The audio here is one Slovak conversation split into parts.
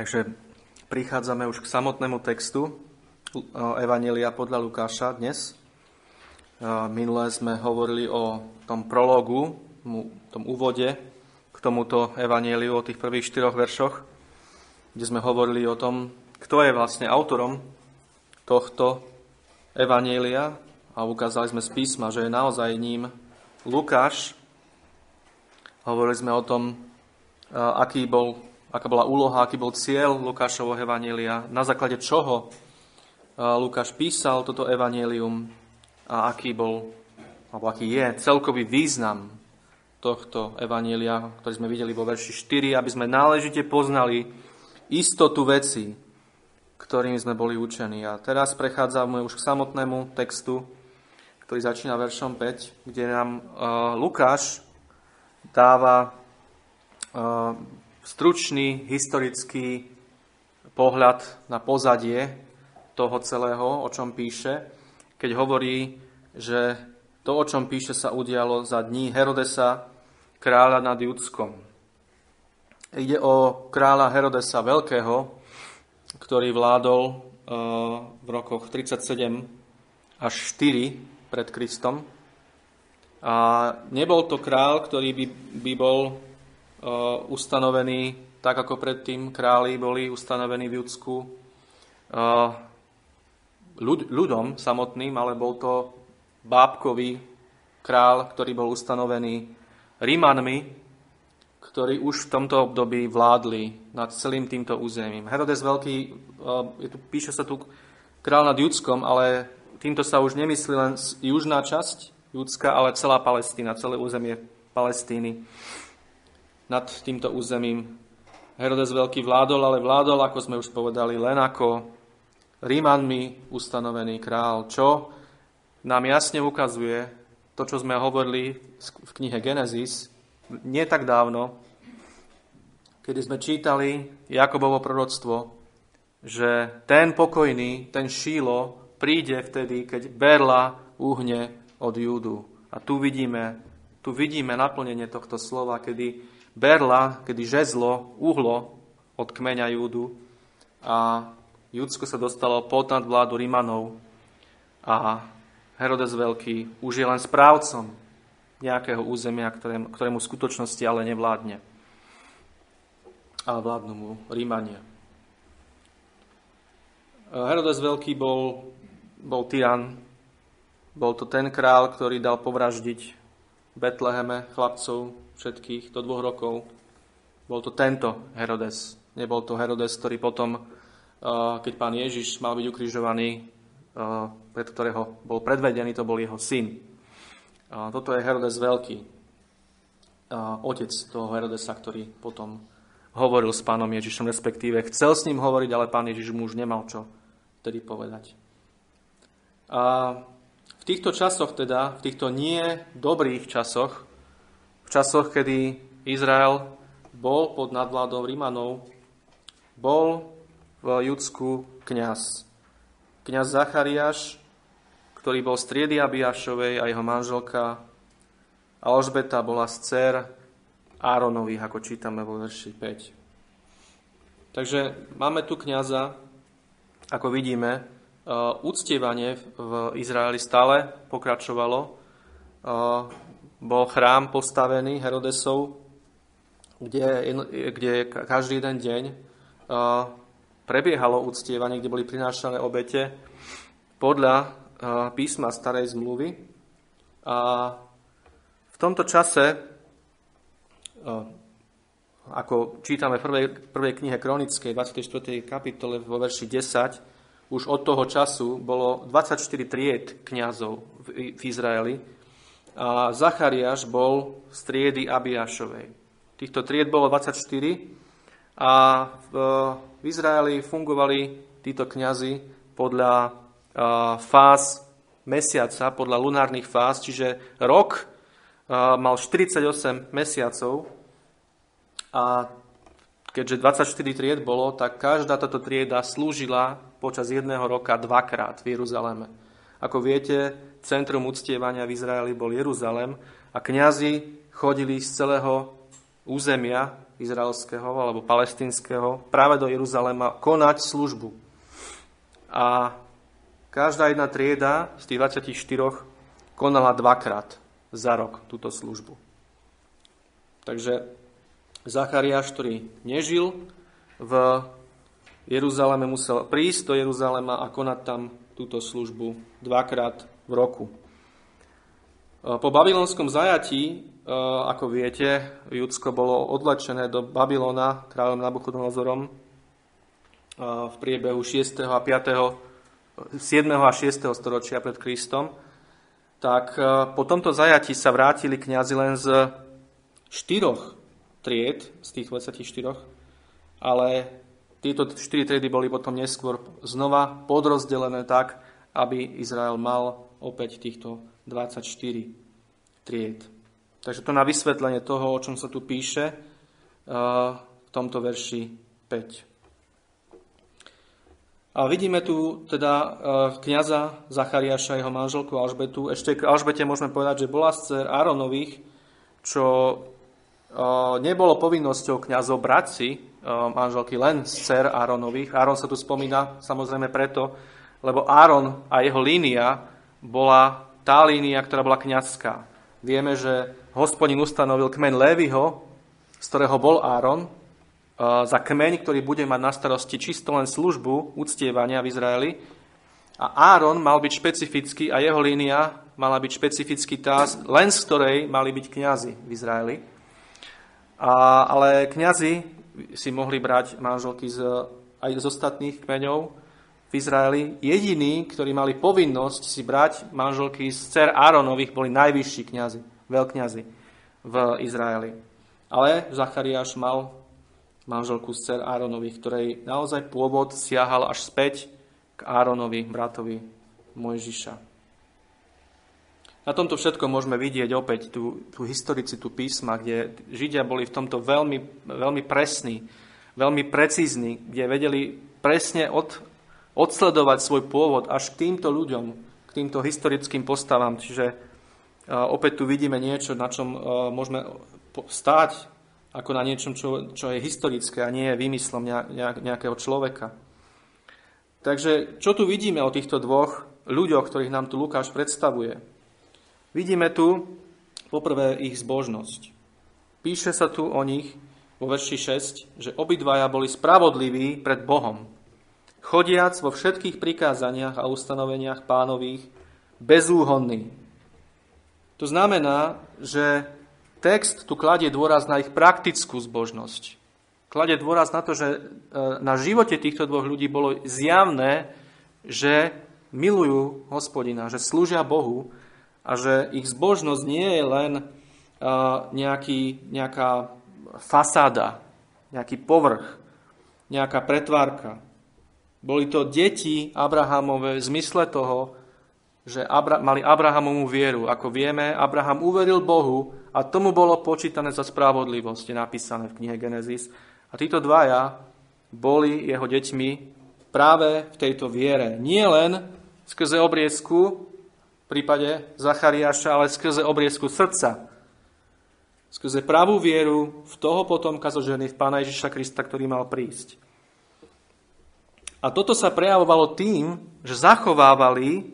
Takže prichádzame už k samotnému textu Evanelia podľa Lukáša dnes. Minulé sme hovorili o tom prologu, tom úvode k tomuto Evangeliu, o tých prvých štyroch veršoch, kde sme hovorili o tom, kto je vlastne autorom tohto Evanielia a ukázali sme z písma, že je naozaj ním Lukáš. Hovorili sme o tom, aký bol aká bola úloha, aký bol cieľ Lukášovho evanielia, na základe čoho Lukáš písal toto evanelium a aký bol, alebo aký je celkový význam tohto evanielia, ktorý sme videli vo verši 4, aby sme náležite poznali istotu veci, ktorými sme boli učení. A teraz prechádzame už k samotnému textu, ktorý začína veršom 5, kde nám uh, Lukáš dáva uh, stručný historický pohľad na pozadie toho celého, o čom píše, keď hovorí, že to, o čom píše, sa udialo za dní Herodesa, kráľa nad Judskom. Ide o kráľa Herodesa Veľkého, ktorý vládol e, v rokoch 37 až 4 pred Kristom. A nebol to král, ktorý by, by bol ustanovení, tak ako predtým králi boli ustanovení v Judsku eh, ľud, ľudom samotným, ale bol to bábkový král, ktorý bol ustanovený Rímanmi, ktorí už v tomto období vládli nad celým týmto územím. Herodes Veľký, eh, je tu, píše sa tu král nad Judskom, ale týmto sa už nemyslí len južná časť Judska, ale celá Palestína, celé územie Palestíny nad týmto územím. Herodes Veľký vládol, ale vládol, ako sme už povedali, len ako Rímanmi ustanovený král, čo nám jasne ukazuje to, čo sme hovorili v knihe Genesis nie tak dávno, kedy sme čítali Jakobovo proroctvo, že ten pokojný, ten šílo príde vtedy, keď berla uhne od Júdu. A tu vidíme, tu vidíme naplnenie tohto slova, kedy berla, kedy žezlo, uhlo od kmeňa Júdu a Judsko sa dostalo pod vládu Rimanov a Herodes Veľký už je len správcom nejakého územia, ktorému, ktorému v skutočnosti ale nevládne. Ale vládnu mu Rímania. Herodes Veľký bol, bol tyran, bol to ten král, ktorý dal povraždiť Betleheme chlapcov všetkých do dvoch rokov. Bol to tento Herodes. Nebol to Herodes, ktorý potom, uh, keď pán Ježiš mal byť ukrižovaný, uh, pred ktorého bol predvedený, to bol jeho syn. Toto je Herodes Veľký, otec toho Herodesa, ktorý potom hovoril s pánom Ježišom, respektíve chcel s ním hovoriť, ale pán Ježiš mu už nemal čo vtedy povedať. A v týchto časoch teda, v týchto nie dobrých časoch, časoch, kedy Izrael bol pod nadvládou Rímanov, bol v Judsku kňaz. Kňaz Zachariáš, ktorý bol z triedy Abiašovej a jeho manželka Alžbeta bola z dcer Áronových, ako čítame vo verši 5. Takže máme tu kňaza, ako vidíme, e, uctievanie v Izraeli stále pokračovalo. Bol chrám postavený Herodesov, kde, kde každý jeden deň prebiehalo uctievanie, kde boli prinášané obete podľa písma starej zmluvy. A v tomto čase, ako čítame v prvej, prvej knihe Kronickej, 24. kapitole vo verši 10, už od toho času bolo 24 tried kňazov v, v Izraeli, a Zachariáš bol z triedy Abiášovej. Týchto tried bolo 24 a v, v Izraeli fungovali títo kňazi podľa fáz mesiaca, podľa lunárnych fáz, čiže rok mal 48 mesiacov a keďže 24 tried bolo, tak každá táto trieda slúžila počas jedného roka dvakrát v Jeruzaleme. Ako viete, centrum uctievania v Izraeli bol Jeruzalem a kňazi chodili z celého územia izraelského alebo palestinského práve do Jeruzalema konať službu. A každá jedna trieda z tých 24 konala dvakrát za rok túto službu. Takže Zachariáš, ktorý nežil v Jeruzaleme, musel prísť do Jeruzalema a konať tam túto službu dvakrát v roku. Po babylonskom zajatí E, ako viete, Judsko bolo odlečené do Babylona kráľom Nabuchodonozorom e, v priebehu 6. a 5. 7. a 6. storočia pred Kristom, tak e, po tomto zajatí sa vrátili kňazi len z štyroch tried, z tých 24, ale tieto štyri triedy boli potom neskôr znova podrozdelené tak, aby Izrael mal opäť týchto 24 tried. Takže to na vysvetlenie toho, o čom sa tu píše v tomto verši 5. A vidíme tu teda kniaza Zachariáša, jeho manželku Alžbetu. Ešte k Alžbete môžeme povedať, že bola z dcer Áronových, čo nebolo povinnosťou kniazov brať si manželky len z dcer Áronových. Áron sa tu spomína samozrejme preto, lebo Áron a jeho línia bola tá línia, ktorá bola kniazská. Vieme, že hospodin ustanovil kmeň Lévyho, z ktorého bol Áron, za kmeň, ktorý bude mať na starosti čisto len službu uctievania v Izraeli. A Áron mal byť špecifický a jeho línia mala byť špecifický tá, len z ktorej mali byť kňazi v Izraeli. A, ale kňazi si mohli brať manželky z, aj z ostatných kmeňov v Izraeli. Jediní, ktorí mali povinnosť si brať manželky z cer Áronových, boli najvyšší kňazi veľkňazi v Izraeli. Ale Zachariáš mal manželku z cer Áronovi, ktorej naozaj pôvod siahal až späť k Áronovi, bratovi Mojžiša. Na tomto všetko môžeme vidieť opäť tú, tú historicitu písma, kde Židia boli v tomto veľmi, veľmi presní, veľmi precízni, kde vedeli presne od, odsledovať svoj pôvod až k týmto ľuďom, k týmto historickým postavám. Čiže opäť tu vidíme niečo, na čom e, môžeme stáť ako na niečom, čo, čo je historické a nie je výmyslom nejakého človeka. Takže čo tu vidíme o týchto dvoch ľuďoch, ktorých nám tu Lukáš predstavuje? Vidíme tu poprvé ich zbožnosť. Píše sa tu o nich vo verši 6, že obidvaja boli spravodliví pred Bohom, chodiac vo všetkých prikázaniach a ustanoveniach pánových, bezúhonní, to znamená, že text tu kladie dôraz na ich praktickú zbožnosť. Kladie dôraz na to, že e, na živote týchto dvoch ľudí bolo zjavné, že milujú hospodina, že slúžia Bohu a že ich zbožnosť nie je len e, nejaký, nejaká fasáda, nejaký povrch, nejaká pretvárka. Boli to deti Abrahamové v zmysle toho, že Abra- mali Abrahamovú vieru. Ako vieme, Abraham uveril Bohu a tomu bolo počítané za spravodlivosť, napísané v knihe Genesis. A títo dvaja boli jeho deťmi práve v tejto viere. Nie len skrze obriezku, v prípade Zachariáša, ale skrze obriezku srdca. Skrze pravú vieru v toho potomka zo ženy, v Pána Ježiša Krista, ktorý mal prísť. A toto sa prejavovalo tým, že zachovávali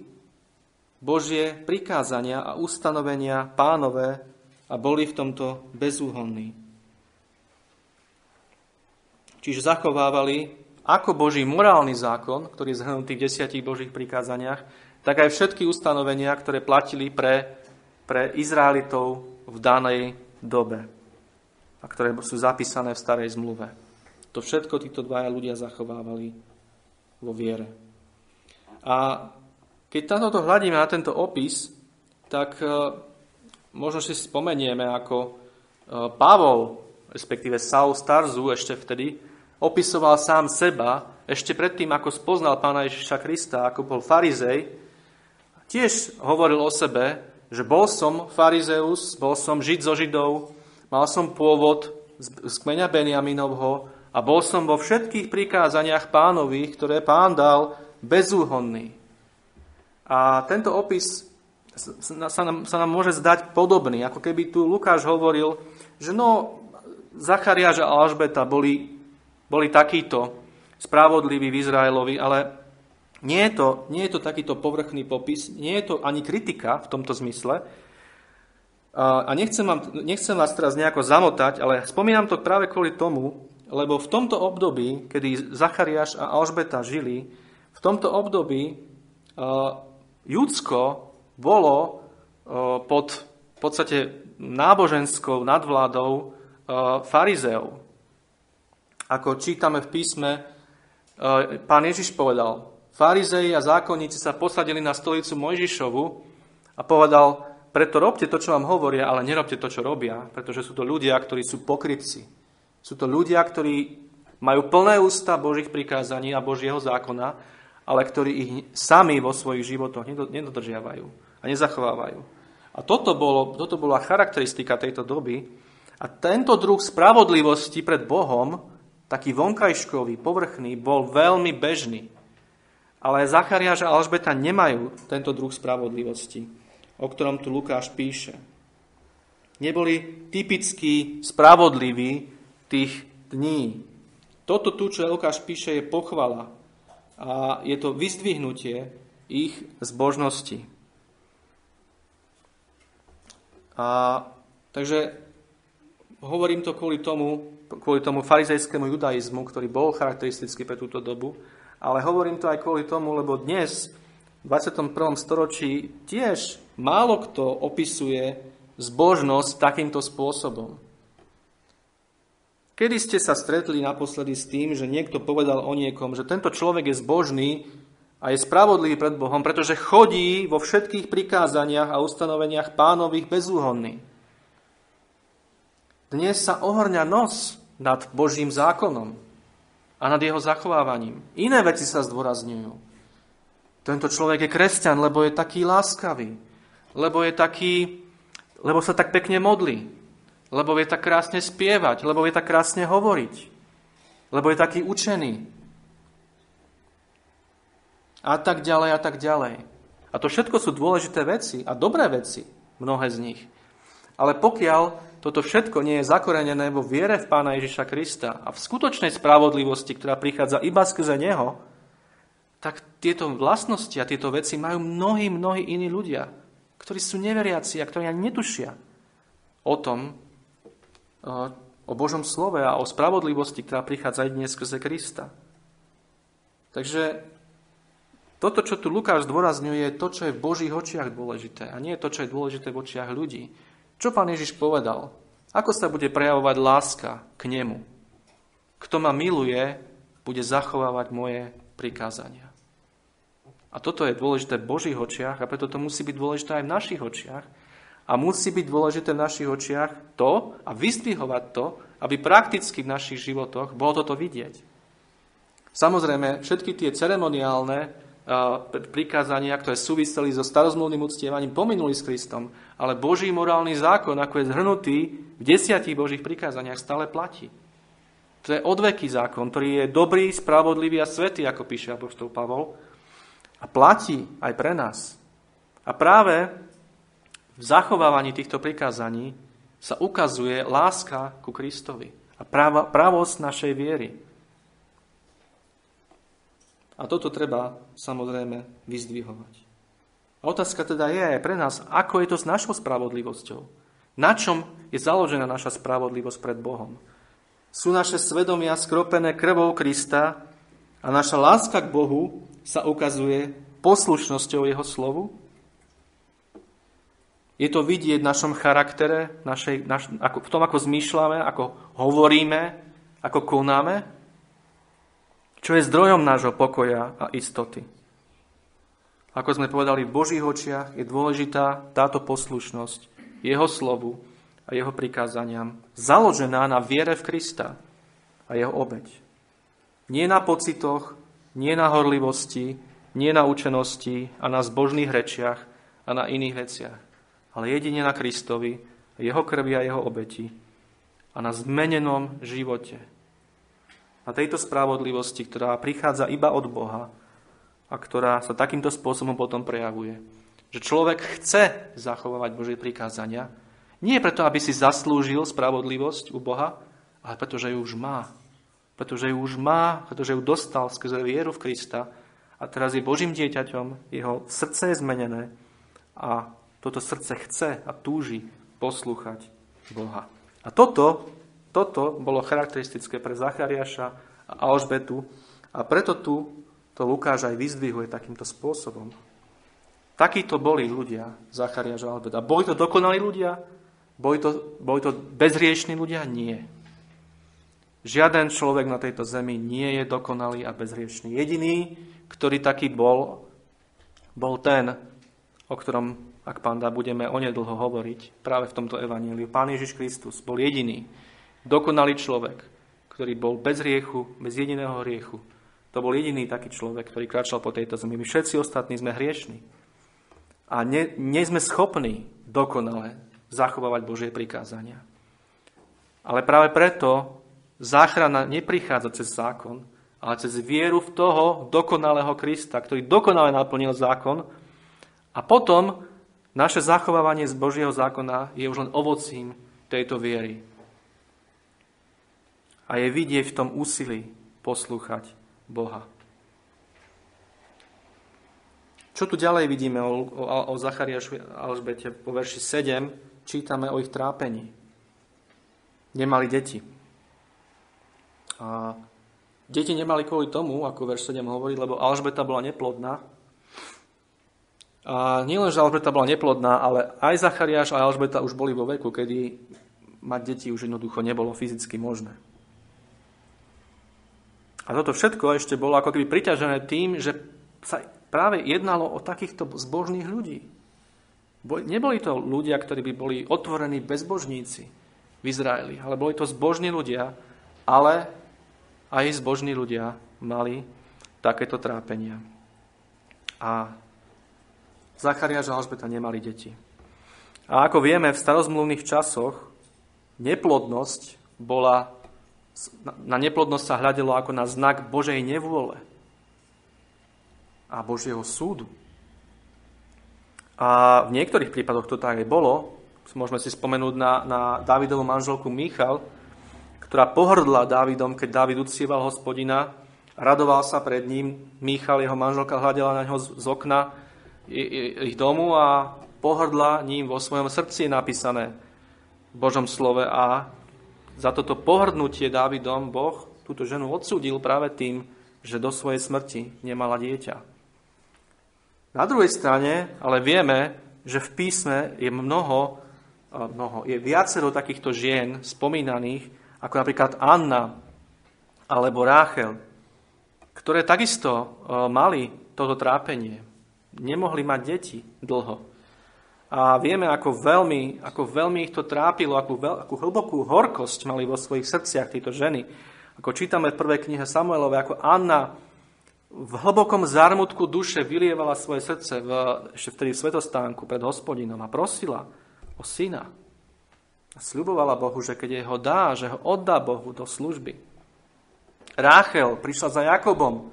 Božie prikázania a ustanovenia pánové a boli v tomto bezúhonní. Čiže zachovávali ako Boží morálny zákon, ktorý je zhrnutý v desiatich Božích prikázaniach, tak aj všetky ustanovenia, ktoré platili pre, pre Izraelitov v danej dobe a ktoré sú zapísané v starej zmluve. To všetko títo dvaja ľudia zachovávali vo viere. A keď táto hľadíme na tento opis, tak e, možno si spomenieme, ako e, Pavol, respektíve Saul Starzu ešte vtedy, opisoval sám seba, ešte predtým, ako spoznal pána Ježiša Krista, ako bol farizej, tiež hovoril o sebe, že bol som farizeus, bol som žid zo židov, mal som pôvod z kmeňa Beniaminovho a bol som vo všetkých prikázaniach pánových, ktoré pán dal bezúhonný. A tento opis sa nám, sa nám môže zdať podobný, ako keby tu Lukáš hovoril, že no, Zachariáš a Alžbeta boli, boli takíto spravodliví v Izraelovi, ale nie je, to, nie je to takýto povrchný popis, nie je to ani kritika v tomto zmysle. A nechcem, vám, nechcem vás teraz nejako zamotať, ale spomínam to práve kvôli tomu, lebo v tomto období, kedy Zachariáš a Alžbeta žili, v tomto období uh, Judsko bolo uh, pod v podstate náboženskou nadvládou uh, farizeov. Ako čítame v písme, pán Ježiš povedal, farizei a zákonníci sa posadili na stolicu Mojžišovu a povedal, preto robte to, čo vám hovoria, ale nerobte to, čo robia, pretože sú to ľudia, ktorí sú pokrytci. Sú to ľudia, ktorí majú plné ústa Božích prikázaní a Božieho zákona, ale ktorí ich sami vo svojich životoch nedodržiavajú a nezachovávajú. A toto, bolo, toto bola charakteristika tejto doby. A tento druh spravodlivosti pred Bohom, taký vonkajškový, povrchný, bol veľmi bežný. Ale Zachariáš a Alžbeta nemajú tento druh spravodlivosti o ktorom tu Lukáš píše. Neboli typicky spravodliví tých dní. Toto tu, čo Lukáš píše, je pochvala a je to vyzdvihnutie ich zbožnosti. A, takže hovorím to kvôli tomu, kvôli tomu farizejskému judaizmu, ktorý bol charakteristický pre túto dobu, ale hovorím to aj kvôli tomu, lebo dnes, v 21. storočí, tiež Málo kto opisuje zbožnosť takýmto spôsobom. Kedy ste sa stretli naposledy s tým, že niekto povedal o niekom, že tento človek je zbožný a je spravodlivý pred Bohom, pretože chodí vo všetkých prikázaniach a ustanoveniach pánových bezúhonný. Dnes sa ohorňa nos nad Božím zákonom a nad jeho zachovávaním. Iné veci sa zdôrazňujú. Tento človek je kresťan, lebo je taký láskavý lebo je taký, lebo sa tak pekne modlí, lebo vie tak krásne spievať, lebo vie tak krásne hovoriť, lebo je taký učený. A tak ďalej, a tak ďalej. A to všetko sú dôležité veci a dobré veci, mnohé z nich. Ale pokiaľ toto všetko nie je zakorenené vo viere v Pána Ježiša Krista a v skutočnej spravodlivosti, ktorá prichádza iba skrze Neho, tak tieto vlastnosti a tieto veci majú mnohí, mnohí iní ľudia ktorí sú neveriaci a ktorí ani netušia o tom, o Božom slove a o spravodlivosti, ktorá prichádza dnes skrze Krista. Takže toto, čo tu Lukáš zdôrazňuje, je to, čo je v Božích očiach dôležité a nie je to, čo je dôležité v očiach ľudí. Čo pán Ježiš povedal? Ako sa bude prejavovať láska k nemu? Kto ma miluje, bude zachovávať moje prikázania. A toto je dôležité v Božích očiach a preto to musí byť dôležité aj v našich očiach. A musí byť dôležité v našich očiach to a vystvihovať to, aby prakticky v našich životoch bolo toto vidieť. Samozrejme, všetky tie ceremoniálne prikázania, ktoré súviseli so starozmluvným uctievaním, pominuli s Kristom, ale Boží morálny zákon, ako je zhrnutý v desiatich Božích prikázaniach, stále platí. To je odveký zákon, ktorý je dobrý, spravodlivý a svetý, ako píše Apoštol Pavol. A platí aj pre nás. A práve v zachovávaní týchto prikázaní sa ukazuje láska ku Kristovi a pravosť našej viery. A toto treba samozrejme vyzdvihovať. A otázka teda je aj pre nás, ako je to s našou spravodlivosťou. Na čom je založená naša spravodlivosť pred Bohom? Sú naše svedomia skropené krvou Krista a naša láska k Bohu sa ukazuje poslušnosťou jeho slovu? Je to vidieť v našom charaktere, našej, naš, ako, v tom, ako zmýšľame, ako hovoríme, ako konáme? Čo je zdrojom nášho pokoja a istoty? Ako sme povedali, v Božích očiach je dôležitá táto poslušnosť jeho slovu a jeho prikázaniam, založená na viere v Krista a jeho obeď. Nie na pocitoch, nie na horlivosti, nie na učenosti a na zbožných rečiach a na iných veciach, ale jedine na Kristovi, jeho krvi a jeho obeti a na zmenenom živote. Na tejto spravodlivosti, ktorá prichádza iba od Boha a ktorá sa takýmto spôsobom potom prejavuje. Že človek chce zachovávať Božie prikázania, nie preto, aby si zaslúžil spravodlivosť u Boha, ale pretože ju už má. Pretože ju už má, pretože ju dostal skrze vieru v Krista a teraz je Božím dieťaťom, jeho srdce je zmenené a toto srdce chce a túži poslúchať Boha. A toto, toto bolo charakteristické pre Zachariáša a Alžbetu a preto tu to Lukáš aj vyzdvihuje takýmto spôsobom. Takíto boli ľudia, Zachariáš a Alžbeta. Boli to dokonalí ľudia? Boli to, boli to bezriešní ľudia? Nie. Žiaden človek na tejto zemi nie je dokonalý a bezriešný. Jediný, ktorý taký bol, bol ten, o ktorom, ak pán dá, budeme onedlho hovoriť práve v tomto evaníliu. Pán Ježiš Kristus bol jediný, dokonalý človek, ktorý bol bez hriechu, bez jediného hriechu. To bol jediný taký človek, ktorý kráčal po tejto zemi. My všetci ostatní sme hriešní. A nie, nie sme schopní dokonale zachovávať Božie prikázania. Ale práve preto Záchrana neprichádza cez zákon, ale cez vieru v toho dokonalého Krista, ktorý dokonale naplnil zákon. A potom naše zachovávanie z Božieho zákona je už len ovocím tejto viery. A je vidieť v tom úsilí poslúchať Boha. Čo tu ďalej vidíme o, o, o Zachariášu Alžbete? Po verši 7 čítame o ich trápení. Nemali deti. A deti nemali kvôli tomu, ako verš 7 hovorí, lebo Alžbeta bola neplodná. A nielen, že Alžbeta bola neplodná, ale aj Zachariáš a Alžbeta už boli vo veku, kedy mať deti už jednoducho nebolo fyzicky možné. A toto všetko ešte bolo ako keby priťažené tým, že sa práve jednalo o takýchto zbožných ľudí. Neboli to ľudia, ktorí by boli otvorení bezbožníci v Izraeli, ale boli to zbožní ľudia, ale aj zbožní ľudia mali takéto trápenia. A Zachariáš a Alžbeta nemali deti. A ako vieme, v starozmluvných časoch neplodnosť bola, na neplodnosť sa hľadelo ako na znak Božej nevôle a Božieho súdu. A v niektorých prípadoch to tak aj bolo. Môžeme si spomenúť na, na Davidovú manželku Michal, ktorá pohrdla Dávidom, keď Dávid uctieval hospodina, radoval sa pred ním. Michal, jeho manželka, hľadela na neho z okna ich domu a pohrdla ním vo svojom srdci napísané v Božom slove a za toto pohrdnutie Dávidom Boh túto ženu odsúdil práve tým, že do svojej smrti nemala dieťa. Na druhej strane ale vieme, že v písme je mnoho, mnoho je viacero takýchto žien spomínaných, ako napríklad Anna alebo Ráchel, ktoré takisto e, mali toto trápenie. Nemohli mať deti dlho. A vieme, ako veľmi, ako veľmi ich to trápilo, akú, veľ, akú hlbokú horkosť mali vo svojich srdciach títo ženy. Ako čítame v prvej knihe Samuelove, ako Anna v hlbokom zármutku duše vylievala svoje srdce v, ešte vtedy v svetostánku pred hospodinom a prosila o syna. A sľubovala Bohu, že keď ho dá, že ho oddá Bohu do služby. Ráchel prišla za Jakobom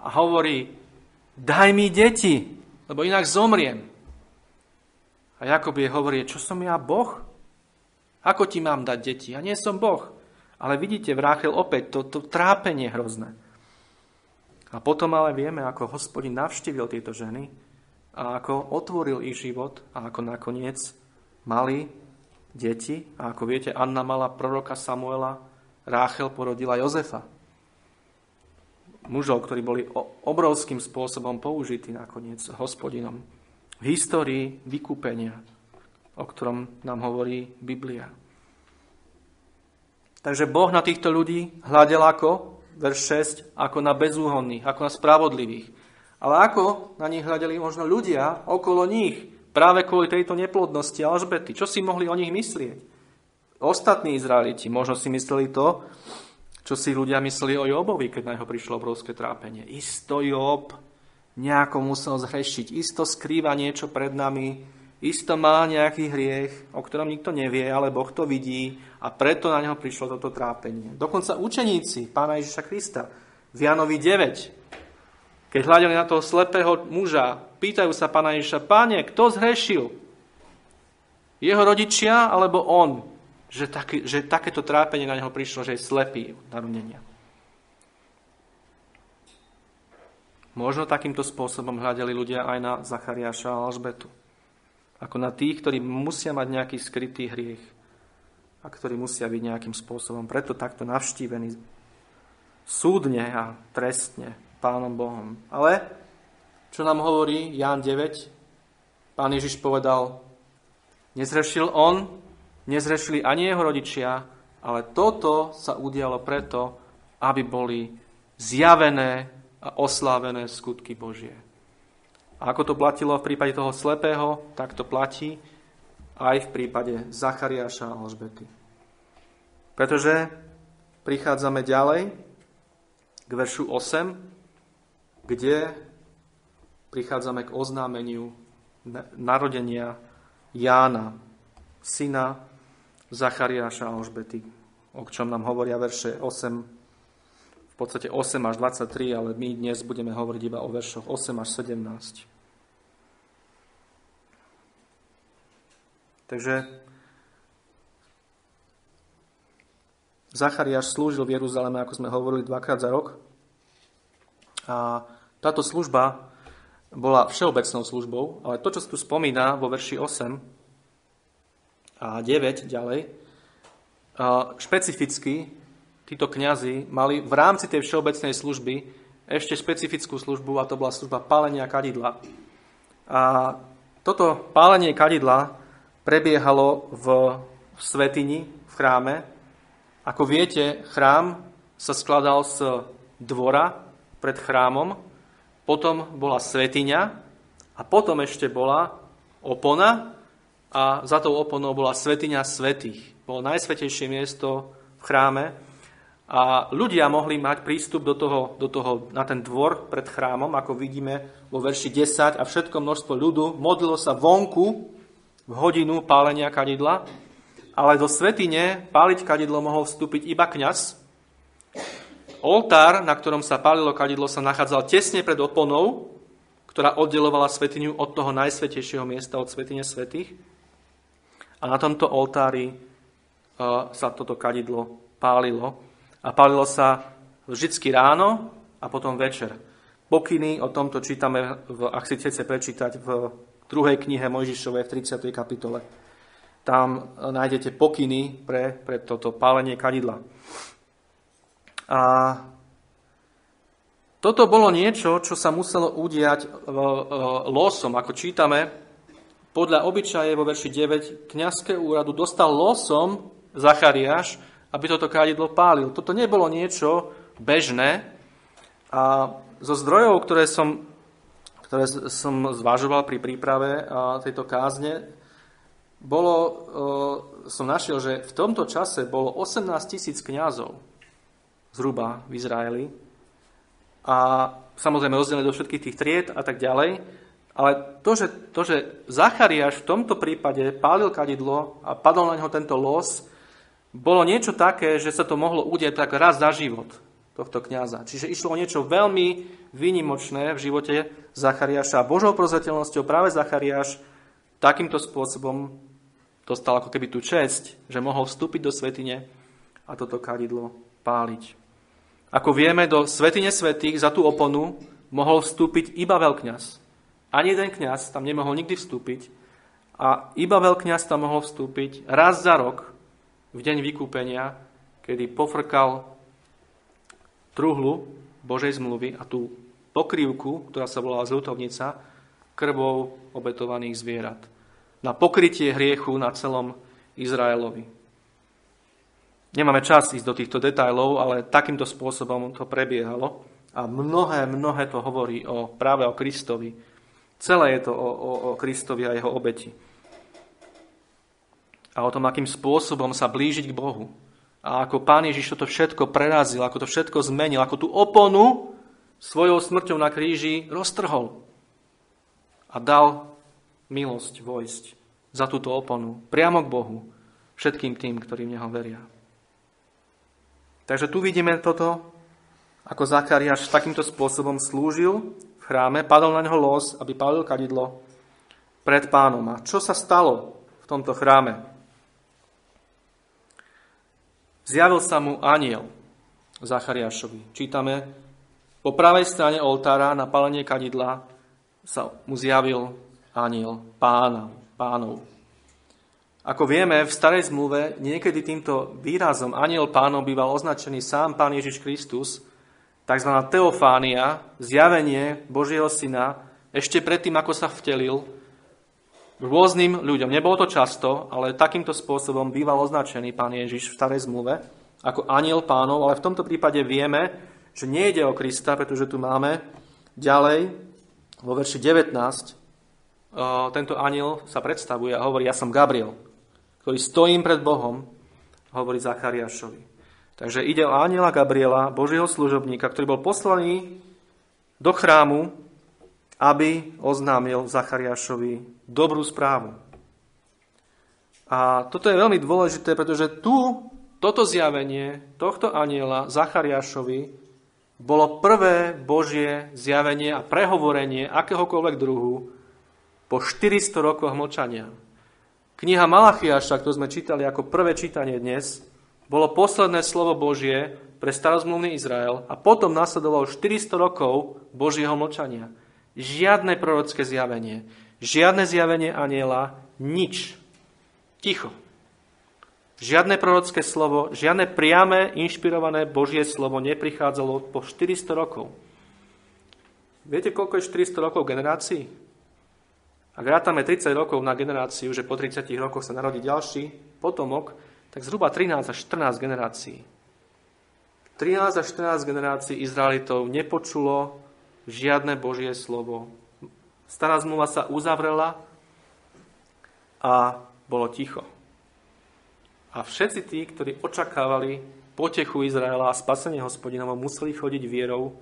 a hovorí, daj mi deti, lebo inak zomriem. A Jakob jej hovorí, čo som ja Boh? Ako ti mám dať deti? Ja nie som Boh. Ale vidíte v Ráchel opäť to, to trápenie hrozné. A potom ale vieme, ako hospodin navštívil tieto ženy a ako otvoril ich život a ako nakoniec mali deti. A ako viete, Anna mala proroka Samuela, Ráchel porodila Jozefa. Mužov, ktorí boli obrovským spôsobom použití nakoniec hospodinom. V histórii vykúpenia, o ktorom nám hovorí Biblia. Takže Boh na týchto ľudí hľadel ako, verš 6, ako na bezúhonných, ako na spravodlivých. Ale ako na nich hľadeli možno ľudia okolo nich, Práve kvôli tejto neplodnosti Alžbety. Čo si mohli o nich myslieť? Ostatní Izraeliti možno si mysleli to, čo si ľudia mysleli o Jobovi, keď na jeho prišlo obrovské trápenie. Isto Job nejako musel zhrešiť, isto skrýva niečo pred nami, isto má nejaký hriech, o ktorom nikto nevie, ale Boh to vidí a preto na neho prišlo toto trápenie. Dokonca učeníci pána Ježiša Krista v Janovi 9, keď hľadeli na toho slepého muža, Pýtajú sa pána Ježiša, páne, kto zhrešil? Jeho rodičia alebo on? Že, taký, že takéto trápenie na neho prišlo, že je slepý od narodenia. Možno takýmto spôsobom hľadeli ľudia aj na Zachariáša a Alžbetu. Ako na tých, ktorí musia mať nejaký skrytý hriech a ktorí musia byť nejakým spôsobom preto takto navštívení súdne a trestne Pánom Bohom. Ale čo nám hovorí Ján 9? Pán Ježiš povedal, nezrešil on, nezrešili ani jeho rodičia, ale toto sa udialo preto, aby boli zjavené a oslávené skutky Božie. A ako to platilo v prípade toho slepého, tak to platí aj v prípade Zachariáša a Alžbety. Pretože prichádzame ďalej k veršu 8, kde prichádzame k oznámeniu narodenia Jána, syna Zachariáša a Alžbety, o čom nám hovoria verše 8 v podstate 8 až 23, ale my dnes budeme hovoriť iba o veršoch 8 až 17. Takže Zachariáš slúžil v Jeruzaleme, ako sme hovorili, dvakrát za rok. A táto služba bola všeobecnou službou, ale to, čo sa tu spomína vo verši 8 a 9 ďalej, špecificky títo kňazi mali v rámci tej všeobecnej služby ešte špecifickú službu a to bola služba pálenia kadidla. A toto pálenie kadidla prebiehalo v svetini, v chráme. Ako viete, chrám sa skladal z dvora pred chrámom, potom bola svetiňa a potom ešte bola opona a za tou oponou bola svetiňa svetých. Bolo najsvetejšie miesto v chráme a ľudia mohli mať prístup do toho, do toho, na ten dvor pred chrámom, ako vidíme vo verši 10, a všetko množstvo ľudu modlilo sa vonku v hodinu pálenia kadidla, ale do svetine páliť kadidlo mohol vstúpiť iba kňaz. Oltár, na ktorom sa pálilo kadidlo, sa nachádzal tesne pred oponou, ktorá oddelovala svetiniu od toho najsvetejšieho miesta, od svetine svetých. A na tomto oltári uh, sa toto kadidlo pálilo a palilo sa vždycky ráno a potom večer. Pokyny o tomto čítame, v, ak si chcete prečítať, v druhej knihe Mojžišovej v 30. kapitole. Tam nájdete pokyny pre, pre toto pálenie kadidla. A toto bolo niečo, čo sa muselo udiať losom. Ako čítame, podľa obyčaje vo verši 9, kniazské úradu dostal losom Zachariáš, aby toto kádidlo pálil. Toto nebolo niečo bežné a zo zdrojov, ktoré som, ktoré som zvažoval pri príprave tejto kázne, bolo, som našiel, že v tomto čase bolo 18 tisíc kňazov zhruba v Izraeli a samozrejme rozdelené do všetkých tých tried a tak ďalej. Ale to, že, to, že Zachariáš v tomto prípade pálil kadidlo a padol na neho tento los, bolo niečo také, že sa to mohlo udieť tak raz za život tohto kniaza. Čiže išlo o niečo veľmi výnimočné v živote Zachariáša. A Božou prozreteľnosťou práve Zachariáš takýmto spôsobom dostal ako keby tú česť, že mohol vstúpiť do svetine a toto kadidlo páliť. Ako vieme, do svetine svetých za tú oponu mohol vstúpiť iba veľkňaz. Ani jeden kňaz tam nemohol nikdy vstúpiť a iba veľkňaz tam mohol vstúpiť raz za rok v deň vykúpenia, kedy pofrkal truhlu Božej zmluvy a tú pokrývku, ktorá sa volala zľutovnica, krvou obetovaných zvierat. Na pokrytie hriechu na celom Izraelovi. Nemáme čas ísť do týchto detajlov, ale takýmto spôsobom to prebiehalo a mnohé, mnohé to hovorí o, práve o Kristovi. Celé je to o, o, o Kristovi a jeho obeti a o tom, akým spôsobom sa blížiť k Bohu. A ako Pán Ježiš toto všetko prerazil, ako to všetko zmenil, ako tú oponu svojou smrťou na kríži roztrhol. A dal milosť vojsť za túto oponu priamo k Bohu všetkým tým, ktorí v Neho veria. Takže tu vidíme toto, ako Zachariáš takýmto spôsobom slúžil chráme, padol na neho los, aby palil kadidlo pred pánom. A čo sa stalo v tomto chráme? zjavil sa mu aniel Zachariášovi. Čítame, po pravej strane oltára na palenie kadidla sa mu zjavil aniel pána, pánov. Ako vieme, v starej zmluve niekedy týmto výrazom aniel pánov býval označený sám pán Ježiš Kristus, tzv. teofánia, zjavenie Božieho syna, ešte predtým, ako sa vtelil rôznym ľuďom. Nebolo to často, ale takýmto spôsobom býval označený pán Ježiš v starej zmluve ako aniel pánov, ale v tomto prípade vieme, že nejde o Krista, pretože tu máme ďalej vo verši 19 tento aniel sa predstavuje a hovorí, ja som Gabriel, ktorý stojím pred Bohom, hovorí Zachariášovi. Takže ide o aniela Gabriela, Božieho služobníka, ktorý bol poslaný do chrámu, aby oznámil Zachariášovi dobrú správu. A toto je veľmi dôležité, pretože tu toto zjavenie tohto aniela Zachariášovi bolo prvé Božie zjavenie a prehovorenie akéhokoľvek druhu po 400 rokoch mlčania. Kniha Malachiaša, ktorú sme čítali ako prvé čítanie dnes, bolo posledné slovo Božie pre starozmluvný Izrael a potom nasledovalo 400 rokov Božieho mlčania. Žiadne prorocké zjavenie, žiadne zjavenie aniela, nič. Ticho. Žiadne prorocké slovo, žiadne priame, inšpirované Božie slovo neprichádzalo po 400 rokov. Viete, koľko je 400 rokov generácií? Ak rátame 30 rokov na generáciu, že po 30 rokoch sa narodí ďalší potomok, tak zhruba 13 až 14 generácií. 13 až 14 generácií Izraelitov nepočulo žiadne Božie slovo. Stará zmluva sa uzavrela a bolo ticho. A všetci tí, ktorí očakávali potechu Izraela a spasenie hospodinovo, museli chodiť vierou,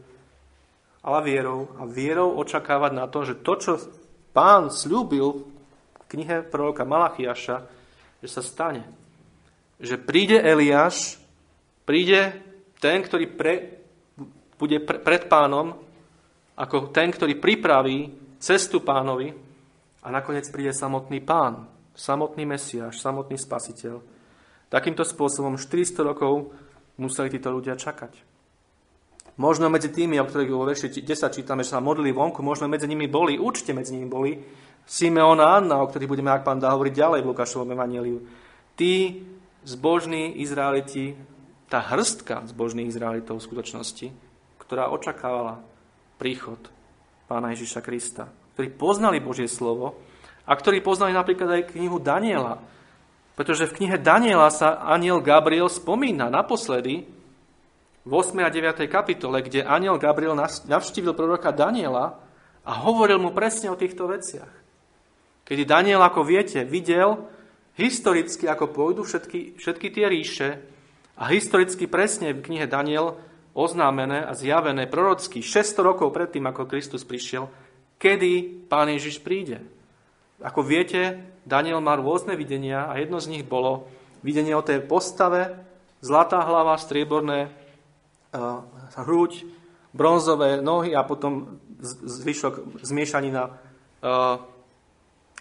ale vierou a vierou očakávať na to, že to, čo pán slúbil v knihe proroka Malachiaša, že sa stane. Že príde Eliáš, príde ten, ktorý pre, bude pre, pred pánom, ako ten, ktorý pripraví cestu pánovi a nakoniec príde samotný pán, samotný Mesiáš, samotný spasiteľ. Takýmto spôsobom 400 rokov museli títo ľudia čakať. Možno medzi tými, o ktorých vo verši 10 čítame, že sa modlili vonku, možno medzi nimi boli, určite medzi nimi boli Simeon a Anna, o ktorých budeme, ak pán dá, hovoriť ďalej v Lukášovom evaníliu. Tí zbožní Izraeliti, tá hrstka zbožných Izraelitov v skutočnosti, ktorá očakávala príchod pána Ježiša Krista, ktorí poznali Božie slovo a ktorí poznali napríklad aj knihu Daniela. Pretože v knihe Daniela sa aniel Gabriel spomína naposledy, v 8. a 9. kapitole, kde aniel Gabriel navštívil proroka Daniela a hovoril mu presne o týchto veciach. Kedy Daniel, ako viete, videl historicky, ako pôjdu všetky, všetky tie ríše a historicky presne v knihe Daniel oznámené a zjavené prorocky 600 rokov predtým, ako Kristus prišiel, kedy Pán Ježiš príde. Ako viete, Daniel má rôzne videnia a jedno z nich bolo videnie o tej postave, zlatá hlava, strieborné hruď, bronzové nohy a potom zvyšok zmiešanina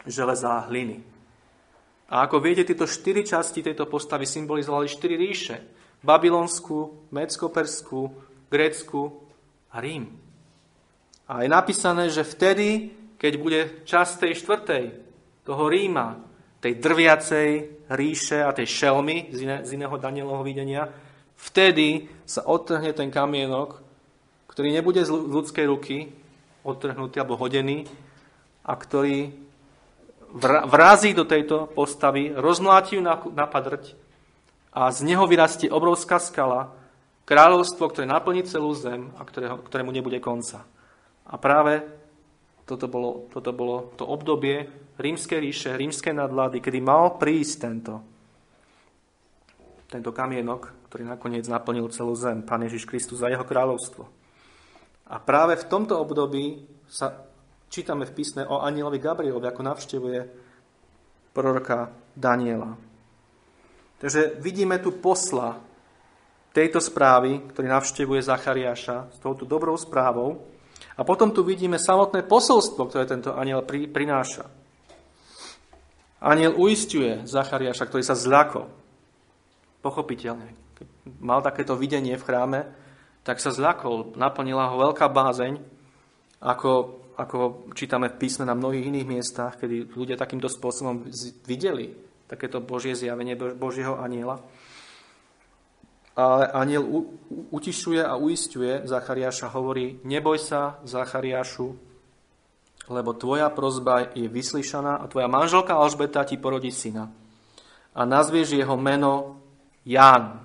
železa a hliny. A ako viete, tieto štyri časti tejto postavy symbolizovali štyri ríše. Babylonskú, Meckoperskú, Grécku a Rím. A je napísané, že vtedy, keď bude čas tej štvrtej, toho Ríma, tej drviacej ríše a tej šelmy z, iné, z iného Danielovho videnia, Vtedy sa odtrhne ten kamienok, ktorý nebude z ľudskej ruky odtrhnutý alebo hodený a ktorý vrazí do tejto postavy, rozmláti ju na, padrť a z neho vyrastie obrovská skala, kráľovstvo, ktoré naplní celú zem a ktorého, ktorému nebude konca. A práve toto bolo, toto bolo to obdobie rímskej ríše, rímskej nadvlády, kedy mal prísť tento, tento kamienok, ktorý nakoniec naplnil celú zem, Pán Ježiš Kristus za jeho kráľovstvo. A práve v tomto období sa čítame v písme o anielovi Gabrielovi, ako navštevuje proroka Daniela. Takže vidíme tu posla tejto správy, ktorý navštevuje Zachariáša s touto dobrou správou. A potom tu vidíme samotné posolstvo, ktoré tento aniel prináša. Aniel uistuje Zachariáša, ktorý sa zľakol. Pochopiteľne. Keď mal takéto videnie v chráme, tak sa zľakol. Naplnila ho veľká bázeň, ako, ako čítame v písme na mnohých iných miestach, kedy ľudia takýmto spôsobom videli takéto Božie zjavenie Božieho aniela. Ale aniel utišuje a uistuje Zachariáša, hovorí, neboj sa, Zachariášu, lebo tvoja prozba je vyslyšaná a tvoja manželka Alžbeta ti porodí syna. A nazvieš jeho meno Ján.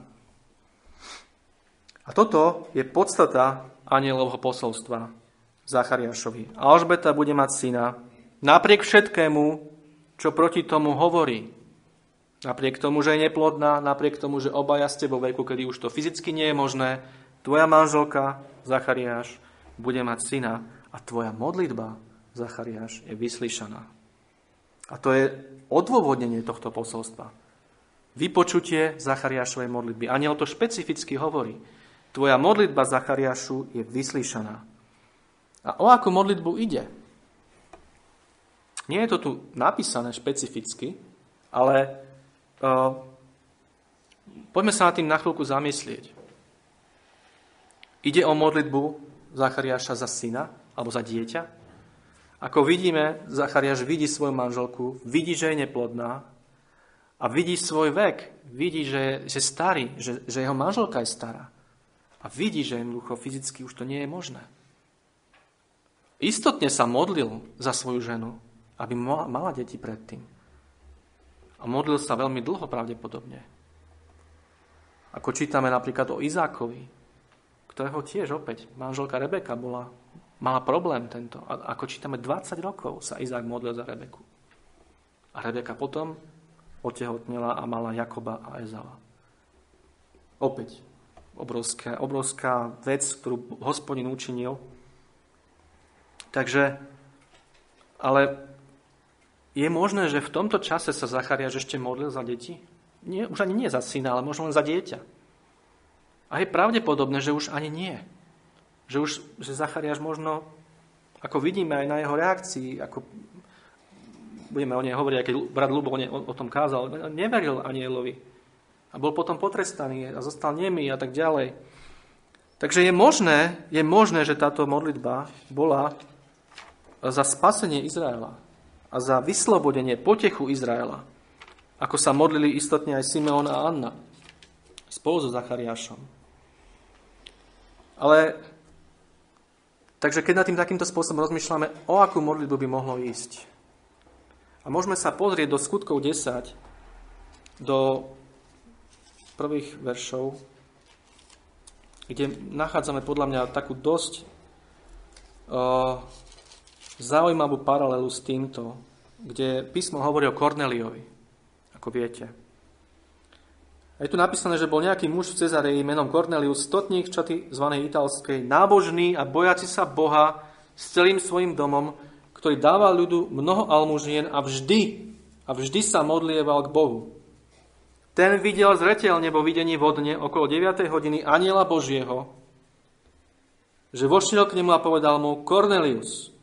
A toto je podstata anielovho posolstva Zachariášovi. Alžbeta bude mať syna napriek všetkému, čo proti tomu hovorí. Napriek tomu, že je neplodná, napriek tomu, že obaja ste vo veku, kedy už to fyzicky nie je možné, tvoja manželka, Zachariáš, bude mať syna a tvoja modlitba, Zachariáš, je vyslyšaná. A to je odôvodnenie tohto posolstva. Vypočutie Zachariášovej modlitby. Aniel to špecificky hovorí. Tvoja modlitba, Zachariášu, je vyslyšaná. A o akú modlitbu ide? Nie je to tu napísané špecificky, ale Uh, poďme sa na tým na chvíľku zamyslieť. Ide o modlitbu Zachariáša za syna alebo za dieťa. Ako vidíme, Zachariáš vidí svoju manželku, vidí, že je neplodná a vidí svoj vek, vidí, že je starý, že, že jeho manželka je stará. A vidí, že jednoducho fyzicky už to nie je možné. Istotne sa modlil za svoju ženu, aby mala deti predtým. A modlil sa veľmi dlho pravdepodobne. Ako čítame napríklad o Izákovi, ktorého tiež opäť manželka Rebeka bola, mala problém tento. A ako čítame, 20 rokov sa Izák modlil za Rebeku. A Rebeka potom otehotnila a mala Jakoba a Ezava. Opäť obrovská, obrovská vec, ktorú hospodin učinil. Takže, ale je možné, že v tomto čase sa Zachariáš ešte modlil za deti? Nie, už ani nie za syna, ale možno len za dieťa. A je pravdepodobné, že už ani nie. Že už že Zachariáš možno, ako vidíme aj na jeho reakcii, ako budeme o nej hovoriť, aj keď brat Lubo o, o tom kázal, neveril anielovi. A bol potom potrestaný a zostal nemý a tak ďalej. Takže je možné, je možné, že táto modlitba bola za spasenie Izraela a za vyslobodenie, potechu Izraela, ako sa modlili istotne aj Simeon a Anna spolu so Zachariášom. Ale takže keď nad tým takýmto spôsobom rozmýšľame, o akú modlitbu by mohlo ísť. A môžeme sa pozrieť do skutkov 10, do prvých veršov, kde nachádzame podľa mňa takú dosť uh, zaujímavú paralelu s týmto, kde písmo hovorí o Korneliovi, ako viete. Je tu napísané, že bol nejaký muž v Cezareji menom Cornelius, stotník čaty zvanej italskej, nábožný a bojaci sa Boha s celým svojim domom, ktorý dával ľudu mnoho almužien a vždy, a vždy sa modlieval k Bohu. Ten videl zretelne vo videní vodne okolo 9. hodiny aniela Božieho, že vošiel k nemu a povedal mu, Cornelius,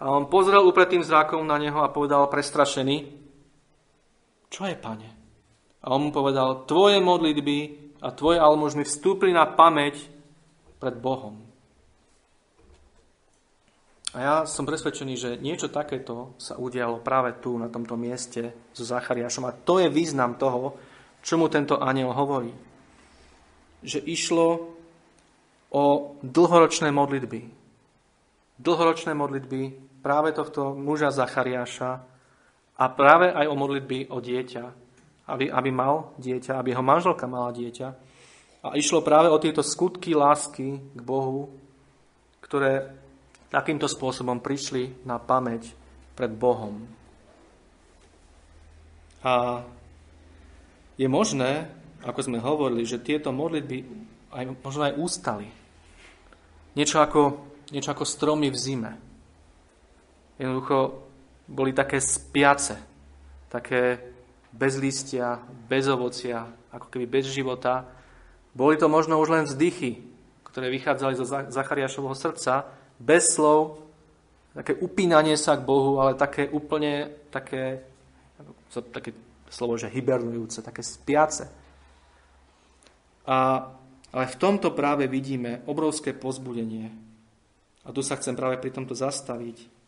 a on pozrel upretým zrakom na neho a povedal prestrašený, čo je, pane? A on mu povedal, tvoje modlitby a tvoje almužny vstúpili na pamäť pred Bohom. A ja som presvedčený, že niečo takéto sa udialo práve tu, na tomto mieste so Zachariášom. A to je význam toho, čo mu tento aniel hovorí. Že išlo o dlhoročné modlitby. Dlhoročné modlitby práve tohto muža Zachariáša a práve aj o modlitby o dieťa, aby, aby mal dieťa, aby jeho manželka mala dieťa. A išlo práve o tieto skutky lásky k Bohu, ktoré takýmto spôsobom prišli na pamäť pred Bohom. A je možné, ako sme hovorili, že tieto modlitby aj, možno aj ústali. Niečo ako, niečo ako stromy v zime jednoducho boli také spiace, také bez listia, bez ovocia, ako keby bez života. Boli to možno už len vzdychy, ktoré vychádzali zo Zachariášovho srdca, bez slov, také upínanie sa k Bohu, ale také úplne, také, také slovo, že hibernujúce, také spiace. A, ale v tomto práve vidíme obrovské pozbudenie. A tu sa chcem práve pri tomto zastaviť.